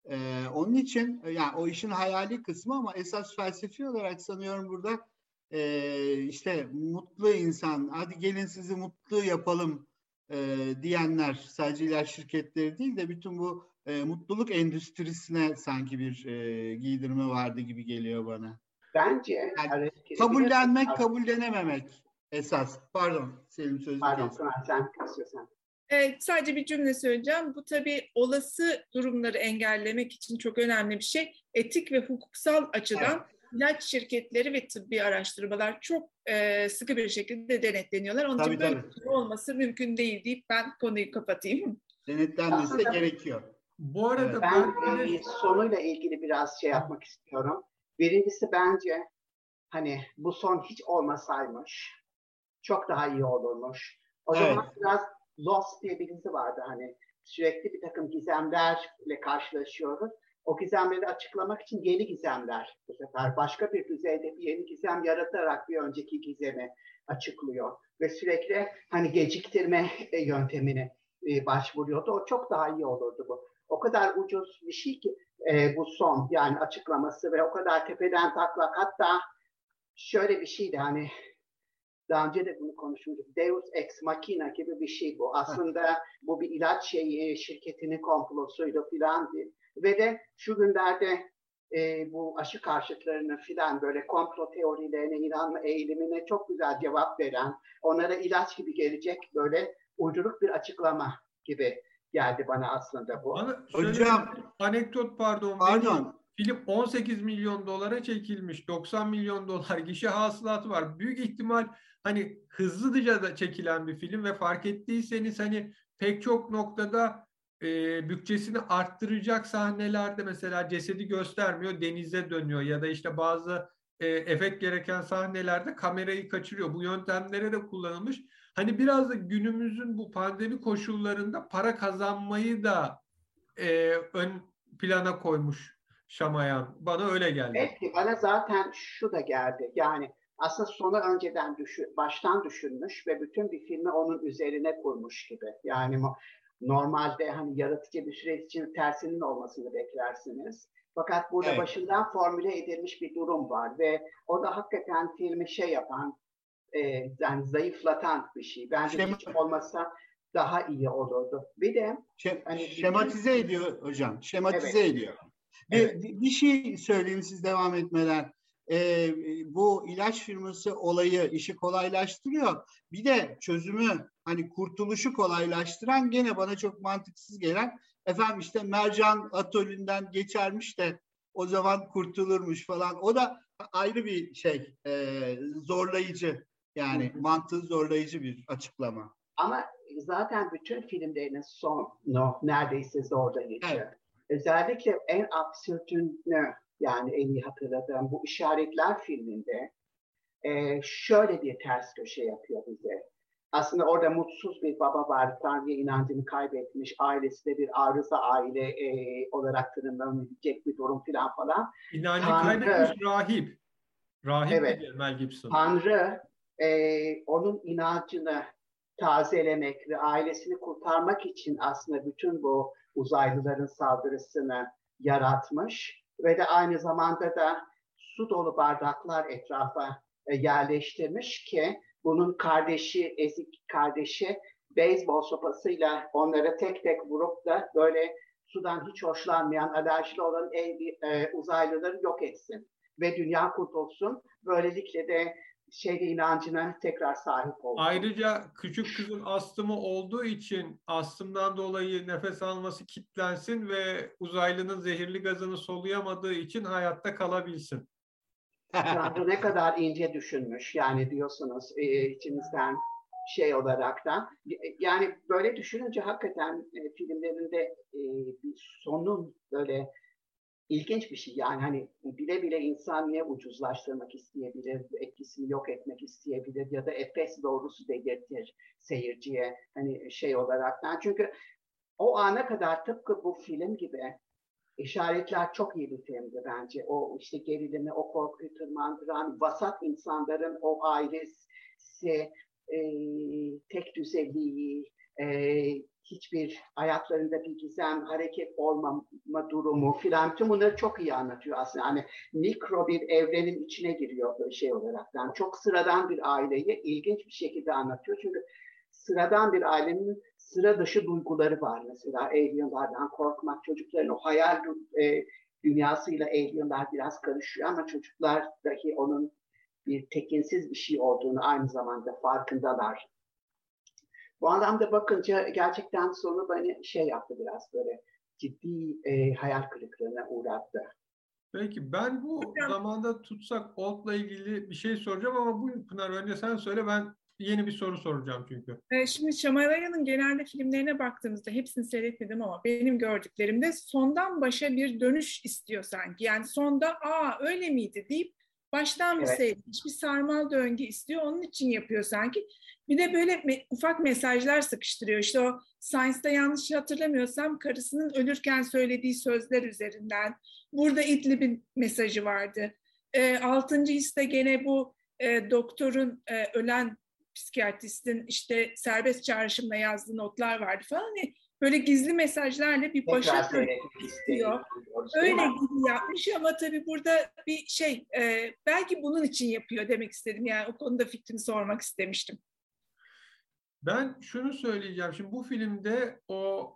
Ee, onun için e, yani o işin hayali kısmı ama esas felsefi olarak sanıyorum burada e, işte mutlu insan hadi gelin sizi mutlu yapalım e, diyenler sadece ilaç şirketleri değil de bütün bu e, mutluluk endüstrisine sanki bir e, giydirme vardı gibi geliyor bana. bence Yani hareket Kabullenmek, kabullenememek esas. Pardon Selim sözü Pardon kestim. Sen istiyorsan. Evet, sadece bir cümle söyleyeceğim. Bu tabii olası durumları engellemek için çok önemli bir şey. Etik ve hukuksal açıdan evet. ilaç şirketleri ve tıbbi araştırmalar çok e, sıkı bir şekilde denetleniyorlar. Onun tabii, için böyle tabii. olması mümkün değil deyip ben konuyu kapatayım. Denetlenmesi de gerekiyor. Bu arada ben, ben bir sonuyla ilgili biraz şey yapmak istiyorum. Birincisi bence hani bu son hiç olmasaymış çok daha iyi olurmuş. O evet. zaman biraz Lost diye bir dizi vardı hani sürekli bir takım gizemlerle karşılaşıyoruz. O gizemleri açıklamak için yeni gizemler bu sefer başka bir düzeyde bir yeni gizem yaratarak bir önceki gizemi açıklıyor ve sürekli hani geciktirme yöntemini e, başvuruyordu. O çok daha iyi olurdu bu. O kadar ucuz bir şey ki e, bu son yani açıklaması ve o kadar tepeden taklak hatta şöyle bir şeydi hani daha önce de bunu konuşmuştuk. Deus ex machina gibi bir şey bu. Aslında bu bir ilaç şeyi, şirketinin komplosuydu filan Ve de şu günlerde e, bu aşı karşıtlarını filan böyle komplo teorilerine inanma eğilimine çok güzel cevap veren, onlara ilaç gibi gelecek böyle uyduruk bir açıklama gibi geldi bana aslında bu. Bana Hocam anekdot pardon. Pardon. Film 18 milyon dolara çekilmiş. 90 milyon dolar gişe hasılatı var. Büyük ihtimal hani hızlıca da çekilen bir film ve fark ettiyseniz hani pek çok noktada e, bütçesini arttıracak sahnelerde mesela cesedi göstermiyor, denize dönüyor ya da işte bazı e, efekt gereken sahnelerde kamerayı kaçırıyor. Bu yöntemlere de kullanılmış. Hani biraz da günümüzün bu pandemi koşullarında para kazanmayı da e, ön plana koymuş Şamayan. Bana öyle geldi. Evet, bana zaten şu da geldi. Yani aslında sonu önceden düşün, baştan düşünmüş ve bütün bir filmi onun üzerine kurmuş gibi. Yani normalde hani yaratıcı bir süreç için tersinin olmasını beklersiniz. Fakat burada evet. başından formüle edilmiş bir durum var ve o da hakikaten filmi şey yapan, e, yani zayıflatan bir şey. Bence Şema... hiç olmasa daha iyi olurdu. Bir de Şem, hani şematize bir... ediyor hocam. Şematize evet. ediyor. Evet. Bir, bir şey söyleyeyim siz devam etmeden e, bu ilaç firması olayı işi kolaylaştırıyor. Bir de çözümü hani kurtuluşu kolaylaştıran gene bana çok mantıksız gelen efendim işte mercan atölünden geçermiş de o zaman kurtulurmuş falan. O da ayrı bir şey e, zorlayıcı yani mantığı zorlayıcı bir açıklama. Ama zaten bütün filmlerinin sonu neredeyse zorlayıcı. Evet. Özellikle en absürtünü yani en iyi hatırladığım bu işaretler filminde e, şöyle bir ters köşe yapıyor bize. Aslında orada mutsuz bir baba var, Tanrı'ya inancını kaybetmiş, ailesi de bir arıza aile e, olarak tanımlanabilecek bir durum falan falan. İnancı Tanrı, kaybetmiş rahip. Rahip evet, Mel Gibson. Tanrı e, onun inancını tazelemek ve ailesini kurtarmak için aslında bütün bu uzaylıların saldırısını yaratmış ve de aynı zamanda da su dolu bardaklar etrafa e, yerleştirmiş ki bunun kardeşi, ezik kardeşi beyzbol sopasıyla onları tek tek vurup da böyle sudan hiç hoşlanmayan, alerjili olan en, e, uzaylıları yok etsin ve dünya kurtulsun. Böylelikle de şeyde inancına tekrar sahip oldu. Ayrıca küçük kızın astımı olduğu için astımdan dolayı nefes alması kitlensin ve uzaylının zehirli gazını soluyamadığı için hayatta kalabilsin. Yani ne kadar ince düşünmüş yani diyorsunuz e, içinizden şey olarak da. Yani böyle düşününce hakikaten e, filmlerinde e, bir sonun böyle ilginç bir şey. Yani hani bile bile insan niye ucuzlaştırmak isteyebilir, etkisini yok etmek isteyebilir ya da Efes doğrusu dedirtir seyirciye hani şey olarak. Yani çünkü o ana kadar tıpkı bu film gibi işaretler çok iyi bir filmdi bence. O işte gerilimi, o korkuyu tırmandıran, vasat insanların o ailesi, e, tek düzeliği, e, hiçbir ayaklarında bir gizem, hareket olmama durumu filan tüm bunları çok iyi anlatıyor aslında. Hani mikro bir evrenin içine giriyor böyle şey olarak. Yani çok sıradan bir aileyi ilginç bir şekilde anlatıyor. Çünkü sıradan bir ailenin sıra dışı duyguları var mesela. Alienlardan korkmak, çocukların o hayal e, dünyasıyla alienlar biraz karışıyor ama çocuklar dahi onun bir tekinsiz bir şey olduğunu aynı zamanda farkındalar Bu anlamda bakınca gerçekten sonu beni şey yaptı biraz böyle ciddi e, hayal kırıklığına uğrattı. Peki ben bu zamanda tutsak Old'la ilgili bir şey soracağım ama buyur Pınar önce sen söyle ben yeni bir soru soracağım çünkü. Ee, şimdi Şamalaya'nın genelde filmlerine baktığımızda hepsini seyretmedim ama benim gördüklerimde sondan başa bir dönüş istiyor sanki. Yani sonda aa öyle miydi deyip baştan bir evet. seyretmiş bir sarmal döngü istiyor. Onun için yapıyor sanki. Bir de böyle me- ufak mesajlar sıkıştırıyor. İşte o Science'da yanlış hatırlamıyorsam karısının ölürken söylediği sözler üzerinden. Burada İdlib'in mesajı vardı. E, altıncı hisse gene bu e, doktorun e, ölen psikiyatristin işte serbest çağrışımla yazdığı notlar vardı falan. Hani böyle gizli mesajlarla bir başa istiyor. Öyle gibi yapmış ama tabii burada bir şey e, belki bunun için yapıyor demek istedim. Yani o konuda fikrini sormak istemiştim. Ben şunu söyleyeceğim. Şimdi bu filmde o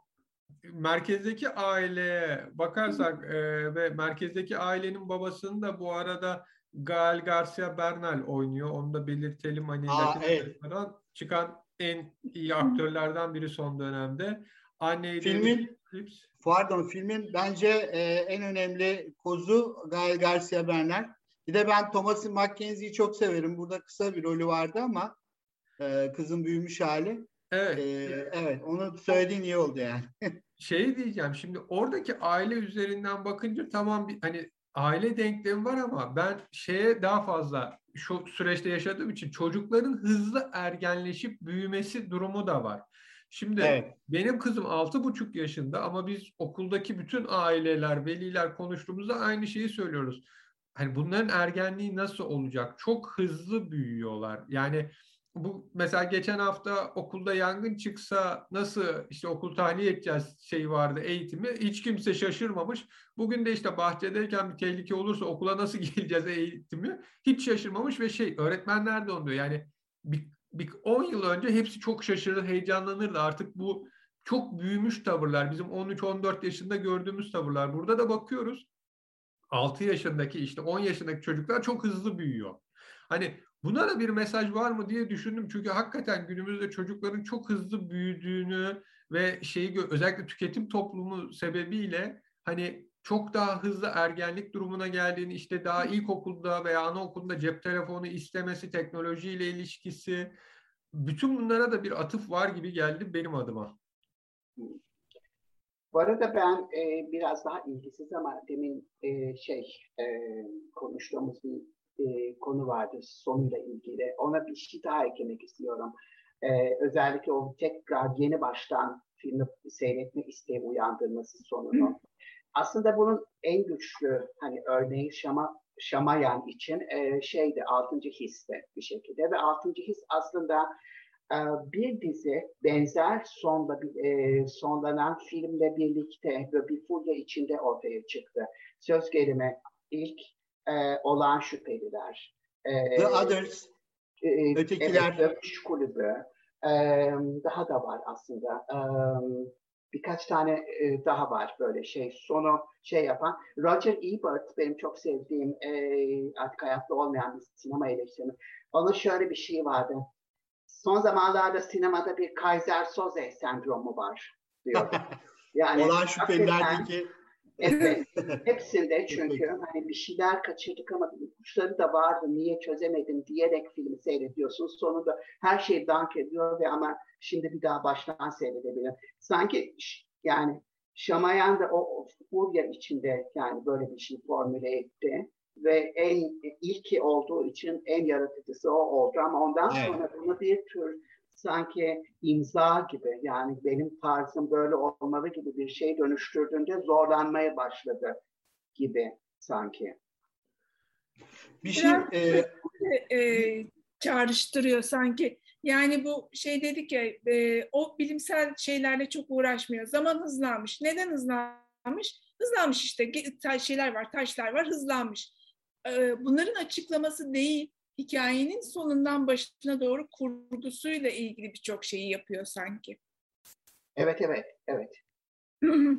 merkezdeki aileye bakarsak e, ve merkezdeki ailenin babasını da bu arada Gal Garcia Bernal oynuyor. Onu da belirtelim. Hani Aa, evet. çıkan en iyi aktörlerden biri son dönemde. Anne filmin pardon filmin bence e, en önemli kozu Gal Garcia Bernal. Bir de ben Thomas Mackenzie'yi çok severim. Burada kısa bir rolü vardı ama e, kızın büyümüş hali. Evet. E, evet. Onu söylediğin iyi oldu yani. şey diyeceğim şimdi oradaki aile üzerinden bakınca tamam bir hani aile denklemi var ama ben şeye daha fazla şu süreçte yaşadığım için çocukların hızlı ergenleşip büyümesi durumu da var. Şimdi evet. benim kızım altı buçuk yaşında ama biz okuldaki bütün aileler, veliler konuştuğumuzda aynı şeyi söylüyoruz. Hani bunların ergenliği nasıl olacak? Çok hızlı büyüyorlar. Yani bu mesela geçen hafta okulda yangın çıksa nasıl işte okul tahliye edeceğiz şey vardı eğitimi hiç kimse şaşırmamış. Bugün de işte bahçedeyken bir tehlike olursa okula nasıl geleceğiz eğitimi hiç şaşırmamış ve şey öğretmenler de onu diyor. Yani bir, bir 10 yıl önce hepsi çok şaşırır, heyecanlanırdı. Artık bu çok büyümüş tavırlar. Bizim 13-14 yaşında gördüğümüz tavırlar. Burada da bakıyoruz. 6 yaşındaki işte 10 yaşındaki çocuklar çok hızlı büyüyor. Hani Buna da bir mesaj var mı diye düşündüm. Çünkü hakikaten günümüzde çocukların çok hızlı büyüdüğünü ve şeyi özellikle tüketim toplumu sebebiyle hani çok daha hızlı ergenlik durumuna geldiğini işte daha ilkokulda veya anaokulda cep telefonu istemesi, teknolojiyle ilişkisi bütün bunlara da bir atıf var gibi geldi benim adıma. Bu arada ben e, biraz daha ilgisiz ama demin e, şey e, konuştuğumuz bir e, konu vardı sonuyla ilgili. Ona bir şey daha eklemek istiyorum. E, özellikle o tekrar yeni baştan filmi seyretme isteği uyandırması sonunu. Aslında bunun en güçlü hani örneği Şama, Şamayan için e, şeydi altıncı hisse bir şekilde ve altıncı his aslında e, bir dizi benzer sonda e, sonlanan filmle birlikte ve bir furya içinde ortaya çıktı. Söz gelimi ilk e, olan şüpheliler. E, The Others, e, ötekiler. Evet, kulübü. E, daha da var aslında. E, birkaç tane e, daha var böyle şey sonu şey yapan. Roger Ebert benim çok sevdiğim e, artık hayatta olmayan bir sinema eleştirmeni. Onun şöyle bir şey vardı. Son zamanlarda sinemada bir Kaiser Soze sendromu var diyor. Yani Olan şüphelilerdeki Evet, hepsinde çünkü hani bir şeyler kaçırdık ama kuşları da vardı. Niye çözemedim diyerek filmi seyrediyorsun. Sonunda her şey dank ediyor ve ama şimdi bir daha baştan seyredebilirim. Sanki yani Şamayan da o furya içinde yani böyle bir şey formüle etti. Ve en ilki olduğu için en yaratıcısı o oldu ama ondan sonra bunu bir tür sanki imza gibi yani benim tarzım böyle olmalı gibi bir şey dönüştürdüğünde zorlanmaya başladı gibi sanki. Bir şey e, e, çağrıştırıyor sanki. Yani bu şey dedik ya e, o bilimsel şeylerle çok uğraşmıyor. Zaman hızlanmış. Neden hızlanmış? Hızlanmış işte şeyler var, taşlar var, hızlanmış. E, bunların açıklaması değil hikayenin sonundan başına doğru kurgusuyla ilgili birçok şeyi yapıyor sanki. Evet, evet, evet.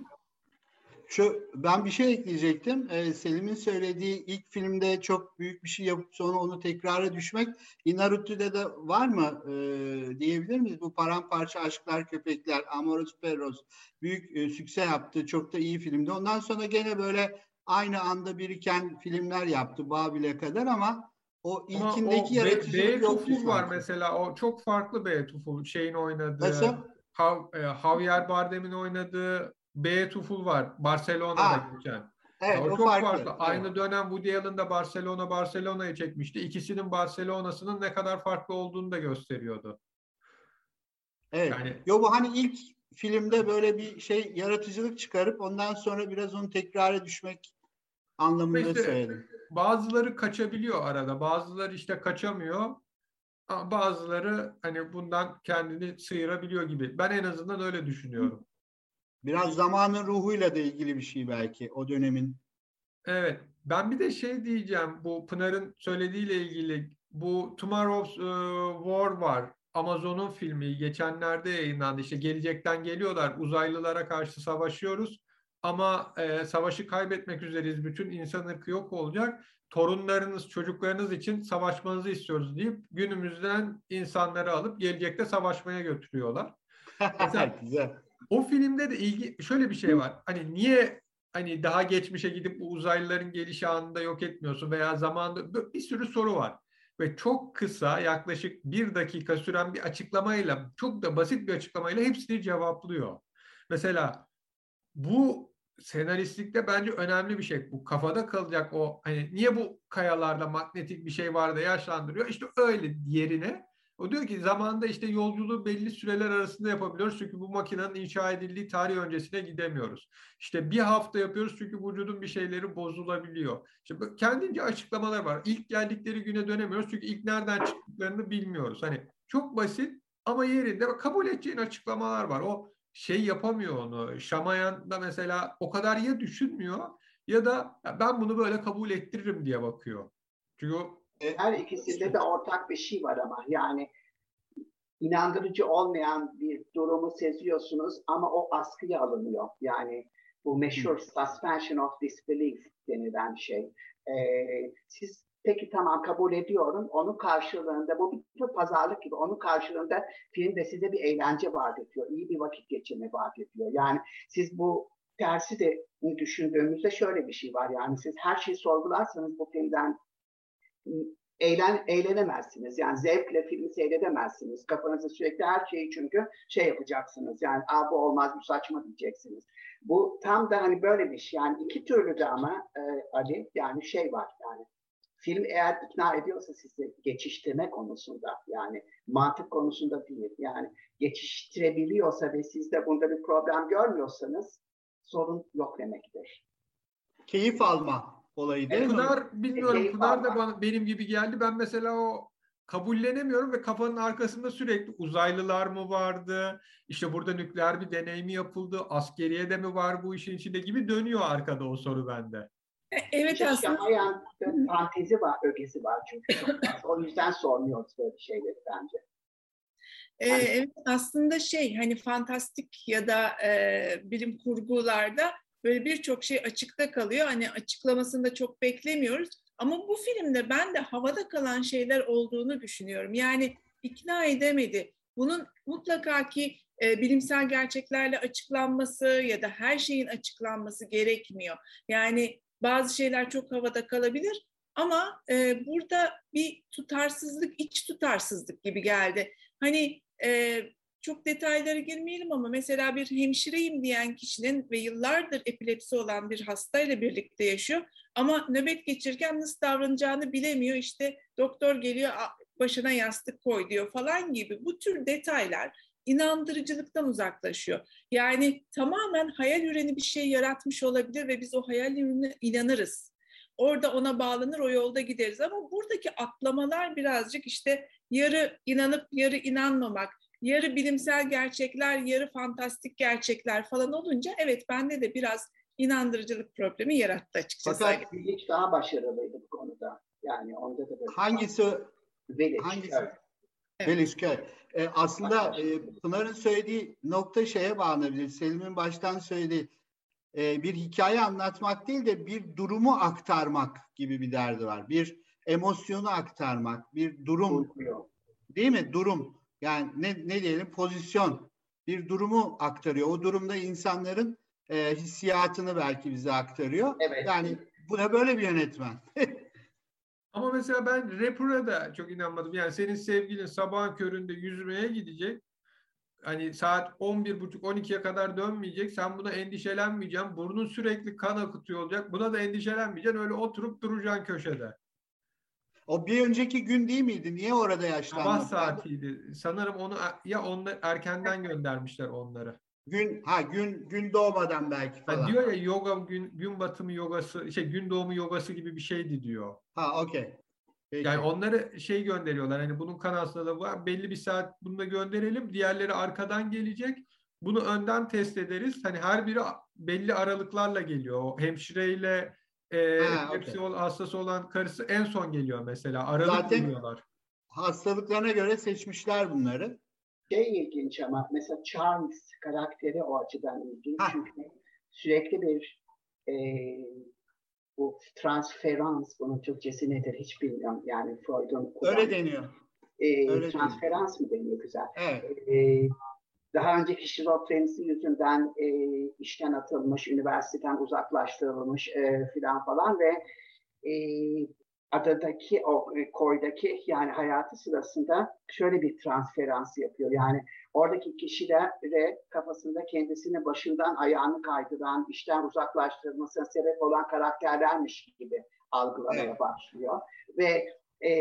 şu ben bir şey ekleyecektim. Ee, Selim'in söylediği ilk filmde çok büyük bir şey yapıp sonra onu tekrara düşmek Inarritu'da de var mı ee, diyebilir miyiz? Bu paramparça aşklar köpekler, Amoros Perros büyük e, sükse yaptı. Çok da iyi filmdi. Ondan sonra gene böyle aynı anda biriken filmler yaptı Babil'e kadar ama o ilkindeki yaratıcılık yoktu. Tuful var mesela. O çok farklı B Tuful. Şeyin oynadığı. Nasıl? Hav, e, Javier Bardem'in oynadığı B Tuful var. Barcelona'da Ha. geçen. Evet, o, o çok farklı. farklı. Aynı dönem Woody Allen da Barcelona Barcelona'yı çekmişti. İkisinin Barcelona'sının ne kadar farklı olduğunu da gösteriyordu. Evet. Yani- Yo bu hani ilk filmde böyle bir şey yaratıcılık çıkarıp ondan sonra biraz onu tekrara düşmek anlamında İşte- söyledim. Bazıları kaçabiliyor arada. Bazıları işte kaçamıyor. Bazıları hani bundan kendini sıyırabiliyor gibi. Ben en azından öyle düşünüyorum. Biraz zamanın ruhuyla da ilgili bir şey belki o dönemin. Evet. Ben bir de şey diyeceğim. Bu Pınar'ın söylediğiyle ilgili. Bu Tomorrow's e, War var. Amazon'un filmi. Geçenlerde yayınlandı. İşte gelecekten geliyorlar. Uzaylılara karşı savaşıyoruz. Ama e, savaşı kaybetmek üzereyiz. Bütün insan ırkı yok olacak. Torunlarınız, çocuklarınız için savaşmanızı istiyoruz deyip günümüzden insanları alıp gelecekte savaşmaya götürüyorlar. Mesela- Güzel. O filmde de ilgi şöyle bir şey var. Hani niye hani daha geçmişe gidip bu uzaylıların gelişi anında yok etmiyorsun veya zamanda bir sürü soru var. Ve çok kısa yaklaşık bir dakika süren bir açıklamayla çok da basit bir açıklamayla hepsini cevaplıyor. Mesela bu senaristlikte bence önemli bir şey. Bu kafada kalacak o hani niye bu kayalarda magnetik bir şey var da yaşlandırıyor? İşte öyle yerine o diyor ki zamanda işte yolculuğu belli süreler arasında yapabiliyoruz çünkü bu makinenin inşa edildiği tarih öncesine gidemiyoruz. İşte bir hafta yapıyoruz çünkü vücudun bir şeyleri bozulabiliyor. İşte kendince açıklamalar var. İlk geldikleri güne dönemiyoruz çünkü ilk nereden çıktıklarını bilmiyoruz. Hani çok basit ama yerinde kabul edeceğin açıklamalar var. O şey yapamıyor onu. Şamayan da mesela o kadar ya düşünmüyor ya da "Ya ben bunu böyle kabul ettiririm diye bakıyor. Çünkü o Her ikisinde de ortak bir şey var ama yani inandırıcı olmayan bir durumu seziyorsunuz ama o askıya alınıyor. Yani bu meşhur suspension of disbelief denilen şey. Ee, siz peki tamam kabul ediyorum. Onun karşılığında bu bir tür pazarlık gibi. Onun karşılığında filmde size bir eğlence vaat ediyor. iyi bir vakit geçirme vaat ediyor. Yani siz bu tersi de düşündüğümüzde şöyle bir şey var. Yani siz her şeyi sorgularsanız bu filmden eğlen, eğlenemezsiniz. Yani zevkle filmi seyredemezsiniz. Kafanızda sürekli her şeyi çünkü şey yapacaksınız. Yani Aa, bu olmaz bu saçma diyeceksiniz. Bu tam da hani böyle bir şey. Yani iki türlü de ama e, Ali yani şey var yani film eğer ikna ediyorsa sizi geçiştirme konusunda yani mantık konusunda değil yani geçiştirebiliyorsa ve siz de bunda bir problem görmüyorsanız sorun yok demektir. Keyif alma olayı değil mi? Pınar bilmiyorum Keyif Pınar da bana, benim gibi geldi. Ben mesela o kabullenemiyorum ve kafanın arkasında sürekli uzaylılar mı vardı? İşte burada nükleer bir deney mi yapıldı? Askeriye de mi var bu işin içinde gibi dönüyor arkada o soru bende. E, Evet İşte aslında Şamayan fantezi var, ögesi var çünkü çok fazla. O yüzden sormuyoruz böyle şeyleri bence. Ee, evet aslında şey hani fantastik ya da e, bilim kurgularda böyle birçok şey açıkta kalıyor. Hani açıklamasını da çok beklemiyoruz. Ama bu filmde ben de havada kalan şeyler olduğunu düşünüyorum. Yani ikna edemedi. Bunun mutlaka ki e, bilimsel gerçeklerle açıklanması ya da her şeyin açıklanması gerekmiyor. Yani bazı şeyler çok havada kalabilir ama e, burada bir tutarsızlık, iç tutarsızlık gibi geldi. Hani e, çok detaylara girmeyelim ama mesela bir hemşireyim diyen kişinin ve yıllardır epilepsi olan bir hastayla birlikte yaşıyor ama nöbet geçirirken nasıl davranacağını bilemiyor. İşte doktor geliyor "A- başına yastık koy diyor falan gibi bu tür detaylar inandırıcılıktan uzaklaşıyor. Yani tamamen hayal üreni bir şey yaratmış olabilir ve biz o hayal ürününe inanırız. Orada ona bağlanır, o yolda gideriz. Ama buradaki atlamalar birazcık işte yarı inanıp yarı inanmamak, yarı bilimsel gerçekler, yarı fantastik gerçekler falan olunca evet bende de biraz inandırıcılık problemi yarattı açıkçası. Fakat Village daha başarılıydı bu konuda. Yani onda da böyle. hangisi Village. hangisi? evet. Evet. Ee, aslında e, Pınar'ın söylediği nokta şeye bağlanabilir. Selim'in baştan söylediği e, bir hikaye anlatmak değil de bir durumu aktarmak gibi bir derdi var. Bir emosyonu aktarmak, bir durum değil mi? Durum. Yani ne, ne diyelim pozisyon. Bir durumu aktarıyor. O durumda insanların e, hissiyatını belki bize aktarıyor. Evet. Yani bu da böyle bir yönetmen. Ama mesela ben rapper'a da çok inanmadım. Yani senin sevgilin sabahın köründe yüzmeye gidecek. Hani saat 11.30-12'ye kadar dönmeyecek. Sen buna endişelenmeyeceksin. Burnun sürekli kan akıtıyor olacak. Buna da endişelenmeyeceksin. Öyle oturup duracaksın köşede. O bir önceki gün değil miydi? Niye orada yaşlandı? Sabah saatiydi. Sanırım onu ya onlar erkenden göndermişler onları. Gün ha gün gün doğmadan belki falan. Ha, diyor ya yoga gün gün batımı yogası şey gün doğumu yogası gibi bir şeydi diyor. Ha okey. Yani onları şey gönderiyorlar. Hani bunun kanalında da var. Belli bir saat bunu da gönderelim. Diğerleri arkadan gelecek. Bunu önden test ederiz. Hani her biri belli aralıklarla geliyor. O hemşireyle e, ha, hepsi okay. hastası olan karısı en son geliyor mesela. Aralık Zaten buluyorlar. hastalıklarına göre seçmişler bunları. Şey ilginç ama mesela Charles karakteri o açıdan ilginç. Ha. Çünkü sürekli bir e, bu transferans, bunun Türkçesi nedir hiç bilmiyorum. Yani Freud'un Öyle deniyor. E, Öyle transferans deniyor. mı deniyor güzel? Evet. E, daha önceki şizofrenisi yüzünden e, işten atılmış, üniversiteden uzaklaştırılmış e, filan falan ve e, adadaki o koydaki yani hayatı sırasında şöyle bir transferans yapıyor. Yani oradaki kişilere kafasında kendisini başından ayağını kaydıran, işten uzaklaştırılmasına sebep olan karakterlermiş gibi algılamaya evet. başlıyor. Ve e,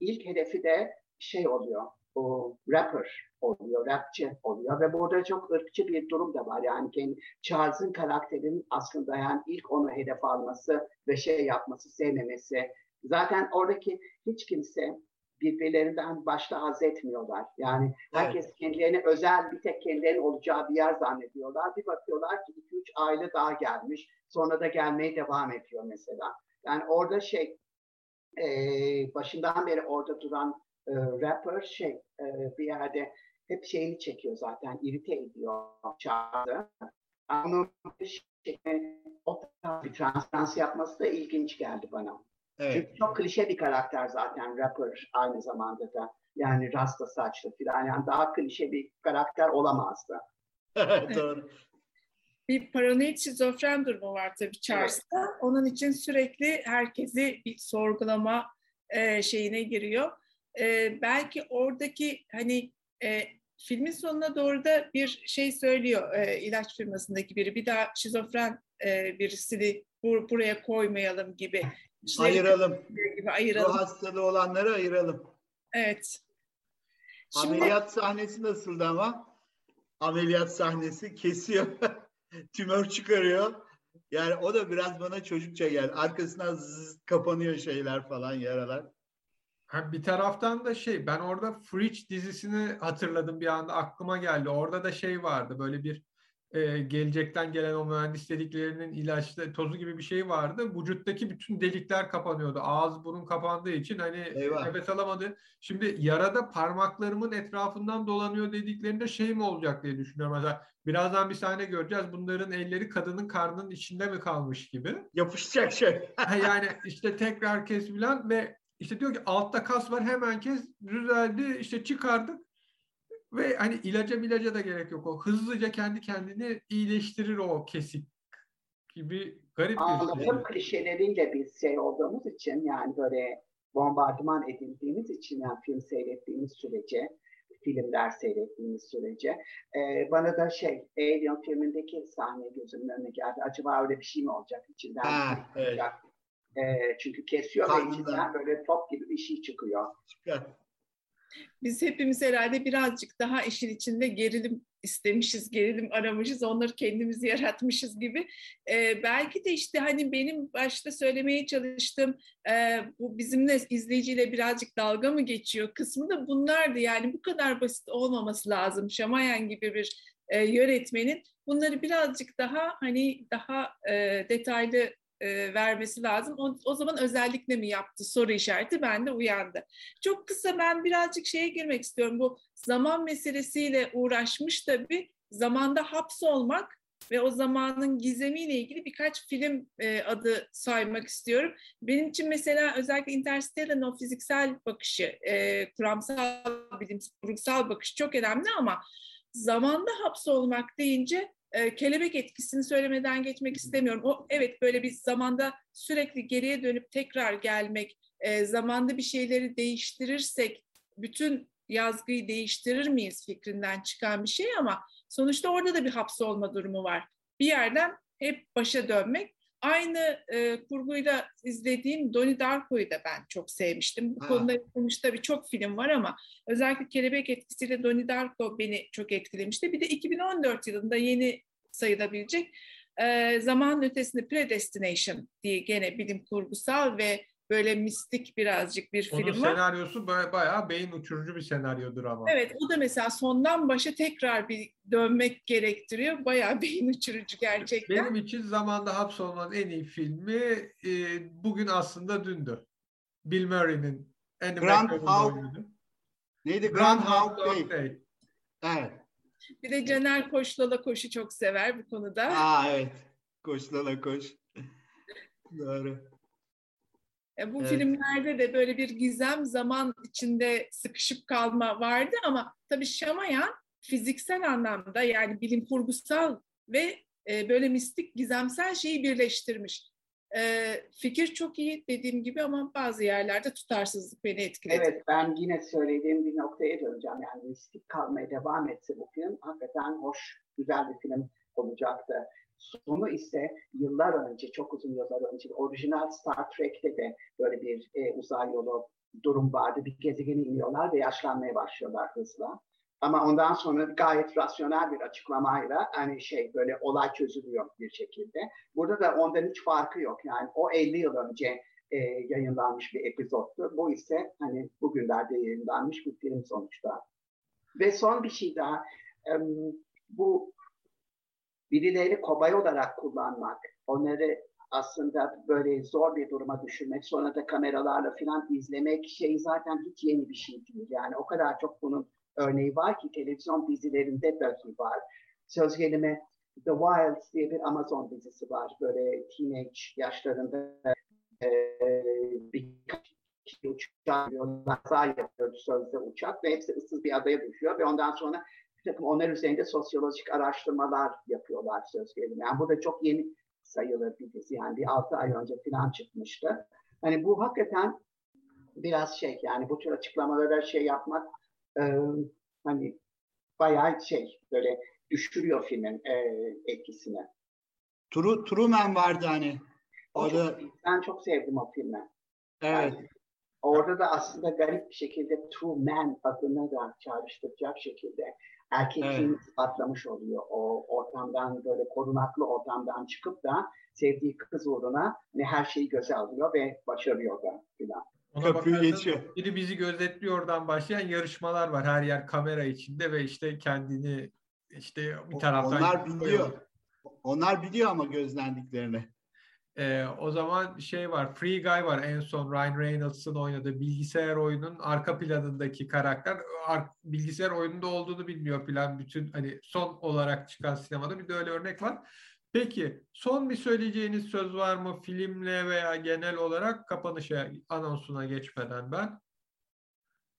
ilk hedefi de şey oluyor, o rapper oluyor, rapçi oluyor ve burada çok ırkçı bir durum da var. Yani kendi Charles'ın karakterinin aslında yani ilk onu hedef alması ve şey yapması, sevmemesi. Zaten oradaki hiç kimse birbirlerinden başta haz etmiyorlar. Yani herkes evet. kendilerine özel bir tek kendilerinin olacağı bir yer zannediyorlar. Bir bakıyorlar ki iki üç aile daha gelmiş. Sonra da gelmeye devam ediyor mesela. Yani orada şey e, başından beri orada duran e, rapper şey e, bir yerde hep şeyini çekiyor zaten irite ediyor çağrı. Ama şey, o bir trans yapması da ilginç geldi bana. Evet. Çünkü çok klişe bir karakter zaten rapper aynı zamanda da. Yani rasta saçlı filan yani daha klişe bir karakter olamazdı. Doğru. Bir paranoid şizofren durumu var tabii Charles'ta. Evet. Onun için sürekli herkesi bir sorgulama e, şeyine giriyor. E, belki oradaki hani e, filmin sonuna doğru da bir şey söylüyor e, ilaç firmasındaki biri. Bir daha şizofren e, birisini bur buraya koymayalım gibi. İşte ayıralım. Gibi ayıralım. Bu hastalığı olanları ayıralım. Evet. Şimdi... Ameliyat sahnesi nasıldı ama? Ameliyat sahnesi kesiyor. Tümör çıkarıyor. Yani o da biraz bana çocukça geldi. Arkasından zzz, kapanıyor şeyler falan yaralar. Bir taraftan da şey ben orada Fridge dizisini hatırladım bir anda aklıma geldi. Orada da şey vardı böyle bir e, gelecekten gelen o mühendis dediklerinin ilaçlı tozu gibi bir şey vardı. Vücuttaki bütün delikler kapanıyordu. Ağız burun kapandığı için hani Eyvah. nefes alamadı. Şimdi yarada parmaklarımın etrafından dolanıyor dediklerinde şey mi olacak diye düşünüyorum. Mesela birazdan bir sahne göreceğiz. Bunların elleri kadının karnının içinde mi kalmış gibi. Yapışacak şey. yani işte tekrar kes ve işte diyor ki altta kas var hemen kes düzeldi işte çıkardık ve hani ilaca ilaca da gerek yok o hızlıca kendi kendini iyileştirir o kesik gibi garip bir Anlatım şey. klişeleriyle biz şey olduğumuz için yani böyle bombardıman edildiğimiz için yani film seyrettiğimiz sürece filmler seyrettiğimiz sürece e, bana da şey Alien filmindeki sahne gözümün önüne geldi. Acaba öyle bir şey mi olacak içinden? Ha, evet. E, çünkü kesiyor Karnında. ve içinden böyle top gibi bir şey çıkıyor. Çıkar. Biz hepimiz herhalde birazcık daha işin içinde gerilim istemişiz, gerilim aramışız, onları kendimiz yaratmışız gibi. Ee, belki de işte hani benim başta söylemeye çalıştığım e, bu bizimle izleyiciyle birazcık dalga mı geçiyor kısmı da bunlardı. Yani bu kadar basit olmaması lazım. Şamayan gibi bir e, yönetmenin bunları birazcık daha hani daha e, detaylı e, vermesi lazım. O, o zaman özellikle mi yaptı soru işareti bende uyandı. Çok kısa ben birazcık şeye girmek istiyorum. Bu zaman meselesiyle uğraşmış tabii. Zamanda hapsolmak ve o zamanın gizemiyle ilgili birkaç film e, adı saymak istiyorum. Benim için mesela özellikle Interstellar'ın o fiziksel bakışı, e, kuramsal, bilim, kurumsal bakış çok önemli ama zamanda hapsolmak deyince e, kelebek etkisini söylemeden geçmek istemiyorum. O evet böyle bir zamanda sürekli geriye dönüp tekrar gelmek, e, zamanda bir şeyleri değiştirirsek bütün yazgıyı değiştirir miyiz fikrinden çıkan bir şey ama sonuçta orada da bir hapsolma durumu var. Bir yerden hep başa dönmek. Aynı e, kurguyla izlediğim Donnie Darko'yu da ben çok sevmiştim. Bu ha. konuda yapılmış tabii çok film var ama özellikle Kelebek etkisiyle Donnie Darko beni çok etkilemişti. Bir de 2014 yılında yeni sayılabilecek e, Zaman Ötesinde Predestination diye gene bilim kurgusal ve böyle mistik birazcık bir Onun film var. senaryosu bayağı beyin uçurucu bir senaryodur ama. Evet o da mesela sondan başa tekrar bir dönmek gerektiriyor. Bayağı beyin uçurucu gerçekten. Benim için zamanda hapsolmanın en iyi filmi e, bugün aslında dündü. Bill Murray'nin Grand Hawk. Neydi? Grand Hawk Day. Day. Evet. Bir de Caner Koşlala Koşu çok sever bu konuda. Aa evet. Koşlala Koş. Doğru. E, bu evet. filmlerde de böyle bir gizem zaman içinde sıkışıp kalma vardı ama tabii Şamayan fiziksel anlamda yani bilim kurgusal ve e, böyle mistik gizemsel şeyi birleştirmiş. E, fikir çok iyi dediğim gibi ama bazı yerlerde tutarsızlık beni etkiledi. Evet ben yine söylediğim bir noktaya döneceğim. Yani mistik kalmaya devam etse bu film hakikaten hoş, güzel bir film olacaktı. Sonu ise yıllar önce, çok uzun yıllar önce orijinal Star Trek'te de böyle bir e, uzay yolu durum vardı. Bir gezegene iniyorlar ve yaşlanmaya başlıyorlar hızla. Ama ondan sonra gayet rasyonel bir açıklamayla hani şey böyle olay çözülüyor bir şekilde. Burada da ondan hiç farkı yok. Yani o 50 yıl önce e, yayınlanmış bir epizodtu. Bu ise hani bugünlerde yayınlanmış bir film sonuçta. Ve son bir şey daha. E, bu birileri kobay olarak kullanmak, onları aslında böyle zor bir duruma düşürmek, sonra da kameralarla falan izlemek şey zaten hiç yeni bir şey değil. Yani o kadar çok bunun örneği var ki televizyon dizilerinde dahi var. Söz gelimi The Wilds diye bir Amazon dizisi var. Böyle teenage yaşlarında e, bir uçak kaza yapıyor sözde uçak ve hepsi ıssız bir adaya düşüyor ve ondan sonra bir takım onlar üzerinde sosyolojik araştırmalar yapıyorlar söz gelimi. Yani bu da çok yeni sayılır bir dizi. Yani bir altı ay önce falan çıkmıştı. Hani bu hakikaten biraz şey yani bu tür açıklamalara şey yapmak e, hani bayağı şey böyle düşürüyor filmin e, etkisini. Tru, Truman vardı hani. O çok, ben çok sevdim o filmi. Evet. Yani, orada da aslında garip bir şekilde True Man adını da çağrıştıracak şekilde erkekliğini evet. ispatlamış oluyor. O ortamdan böyle korunaklı ortamdan çıkıp da sevdiği kız uğruna ne her şeyi göze alıyor ve başarıyor da filan. Ona Köprüyü geçiyor. Biri bizi gözetliyordan başlayan yarışmalar var her yer kamera içinde ve işte kendini işte bir taraftan onlar biliyor. Onlar biliyor ama gözlendiklerini. Ee, o zaman şey var, Free Guy var en son Ryan Reynolds'ın oynadığı bilgisayar oyunun arka planındaki karakter ar- bilgisayar oyununda olduğunu bilmiyor plan bütün hani son olarak çıkan sinemada bir de öyle örnek var. Peki son bir söyleyeceğiniz söz var mı filmle veya genel olarak kapanışa anonsuna geçmeden ben?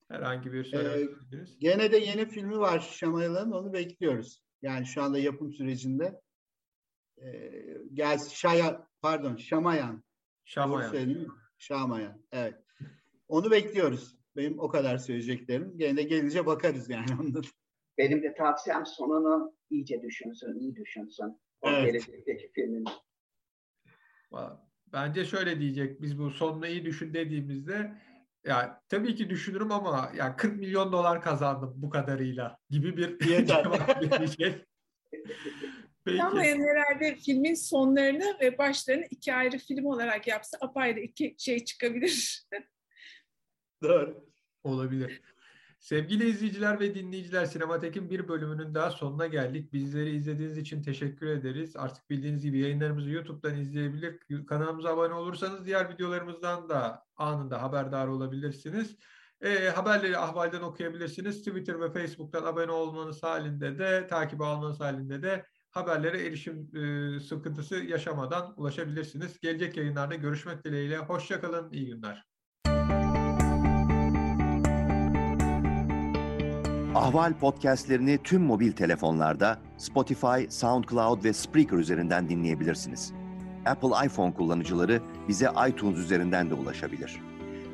Herhangi bir söylemek ee, Gene de yeni filmi var Şamayalan'ın onu bekliyoruz. Yani şu anda yapım sürecinde. Ee, gel Şaya pardon Şamayan. Şamayan. Şamayan. Evet. Onu bekliyoruz. Benim o kadar söyleyeceklerim. Gene de gelince bakarız yani ondan. Benim de tavsiyem sonunu iyice düşünsün, iyi düşünsün. O evet. gelecekteki filmin. Bence şöyle diyecek. Biz bu sonunu iyi düşün dediğimizde ya tabii ki düşünürüm ama ya 40 milyon dolar kazandım bu kadarıyla gibi bir cevap verecek. Peki. Yani herhalde filmin sonlarını ve başlarını iki ayrı film olarak yapsa apayrı iki şey çıkabilir. Doğru. Olabilir. Sevgili izleyiciler ve dinleyiciler Sinematek'in bir bölümünün daha sonuna geldik. Bizleri izlediğiniz için teşekkür ederiz. Artık bildiğiniz gibi yayınlarımızı YouTube'dan izleyebilir. Kanalımıza abone olursanız diğer videolarımızdan da anında haberdar olabilirsiniz. E, haberleri ahvalden okuyabilirsiniz. Twitter ve Facebook'tan abone olmanız halinde de, takip almanız halinde de haberlere erişim e, sıkıntısı yaşamadan ulaşabilirsiniz. Gelecek yayınlarda görüşmek dileğiyle. Hoşçakalın, iyi günler. Ahval podcastlerini tüm mobil telefonlarda Spotify, SoundCloud ve Spreaker üzerinden dinleyebilirsiniz. Apple iPhone kullanıcıları bize iTunes üzerinden de ulaşabilir.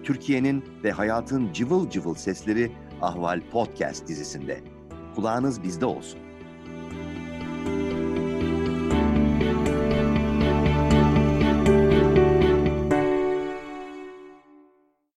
Türkiye'nin ve hayatın cıvıl cıvıl sesleri Ahval Podcast dizisinde. Kulağınız bizde olsun.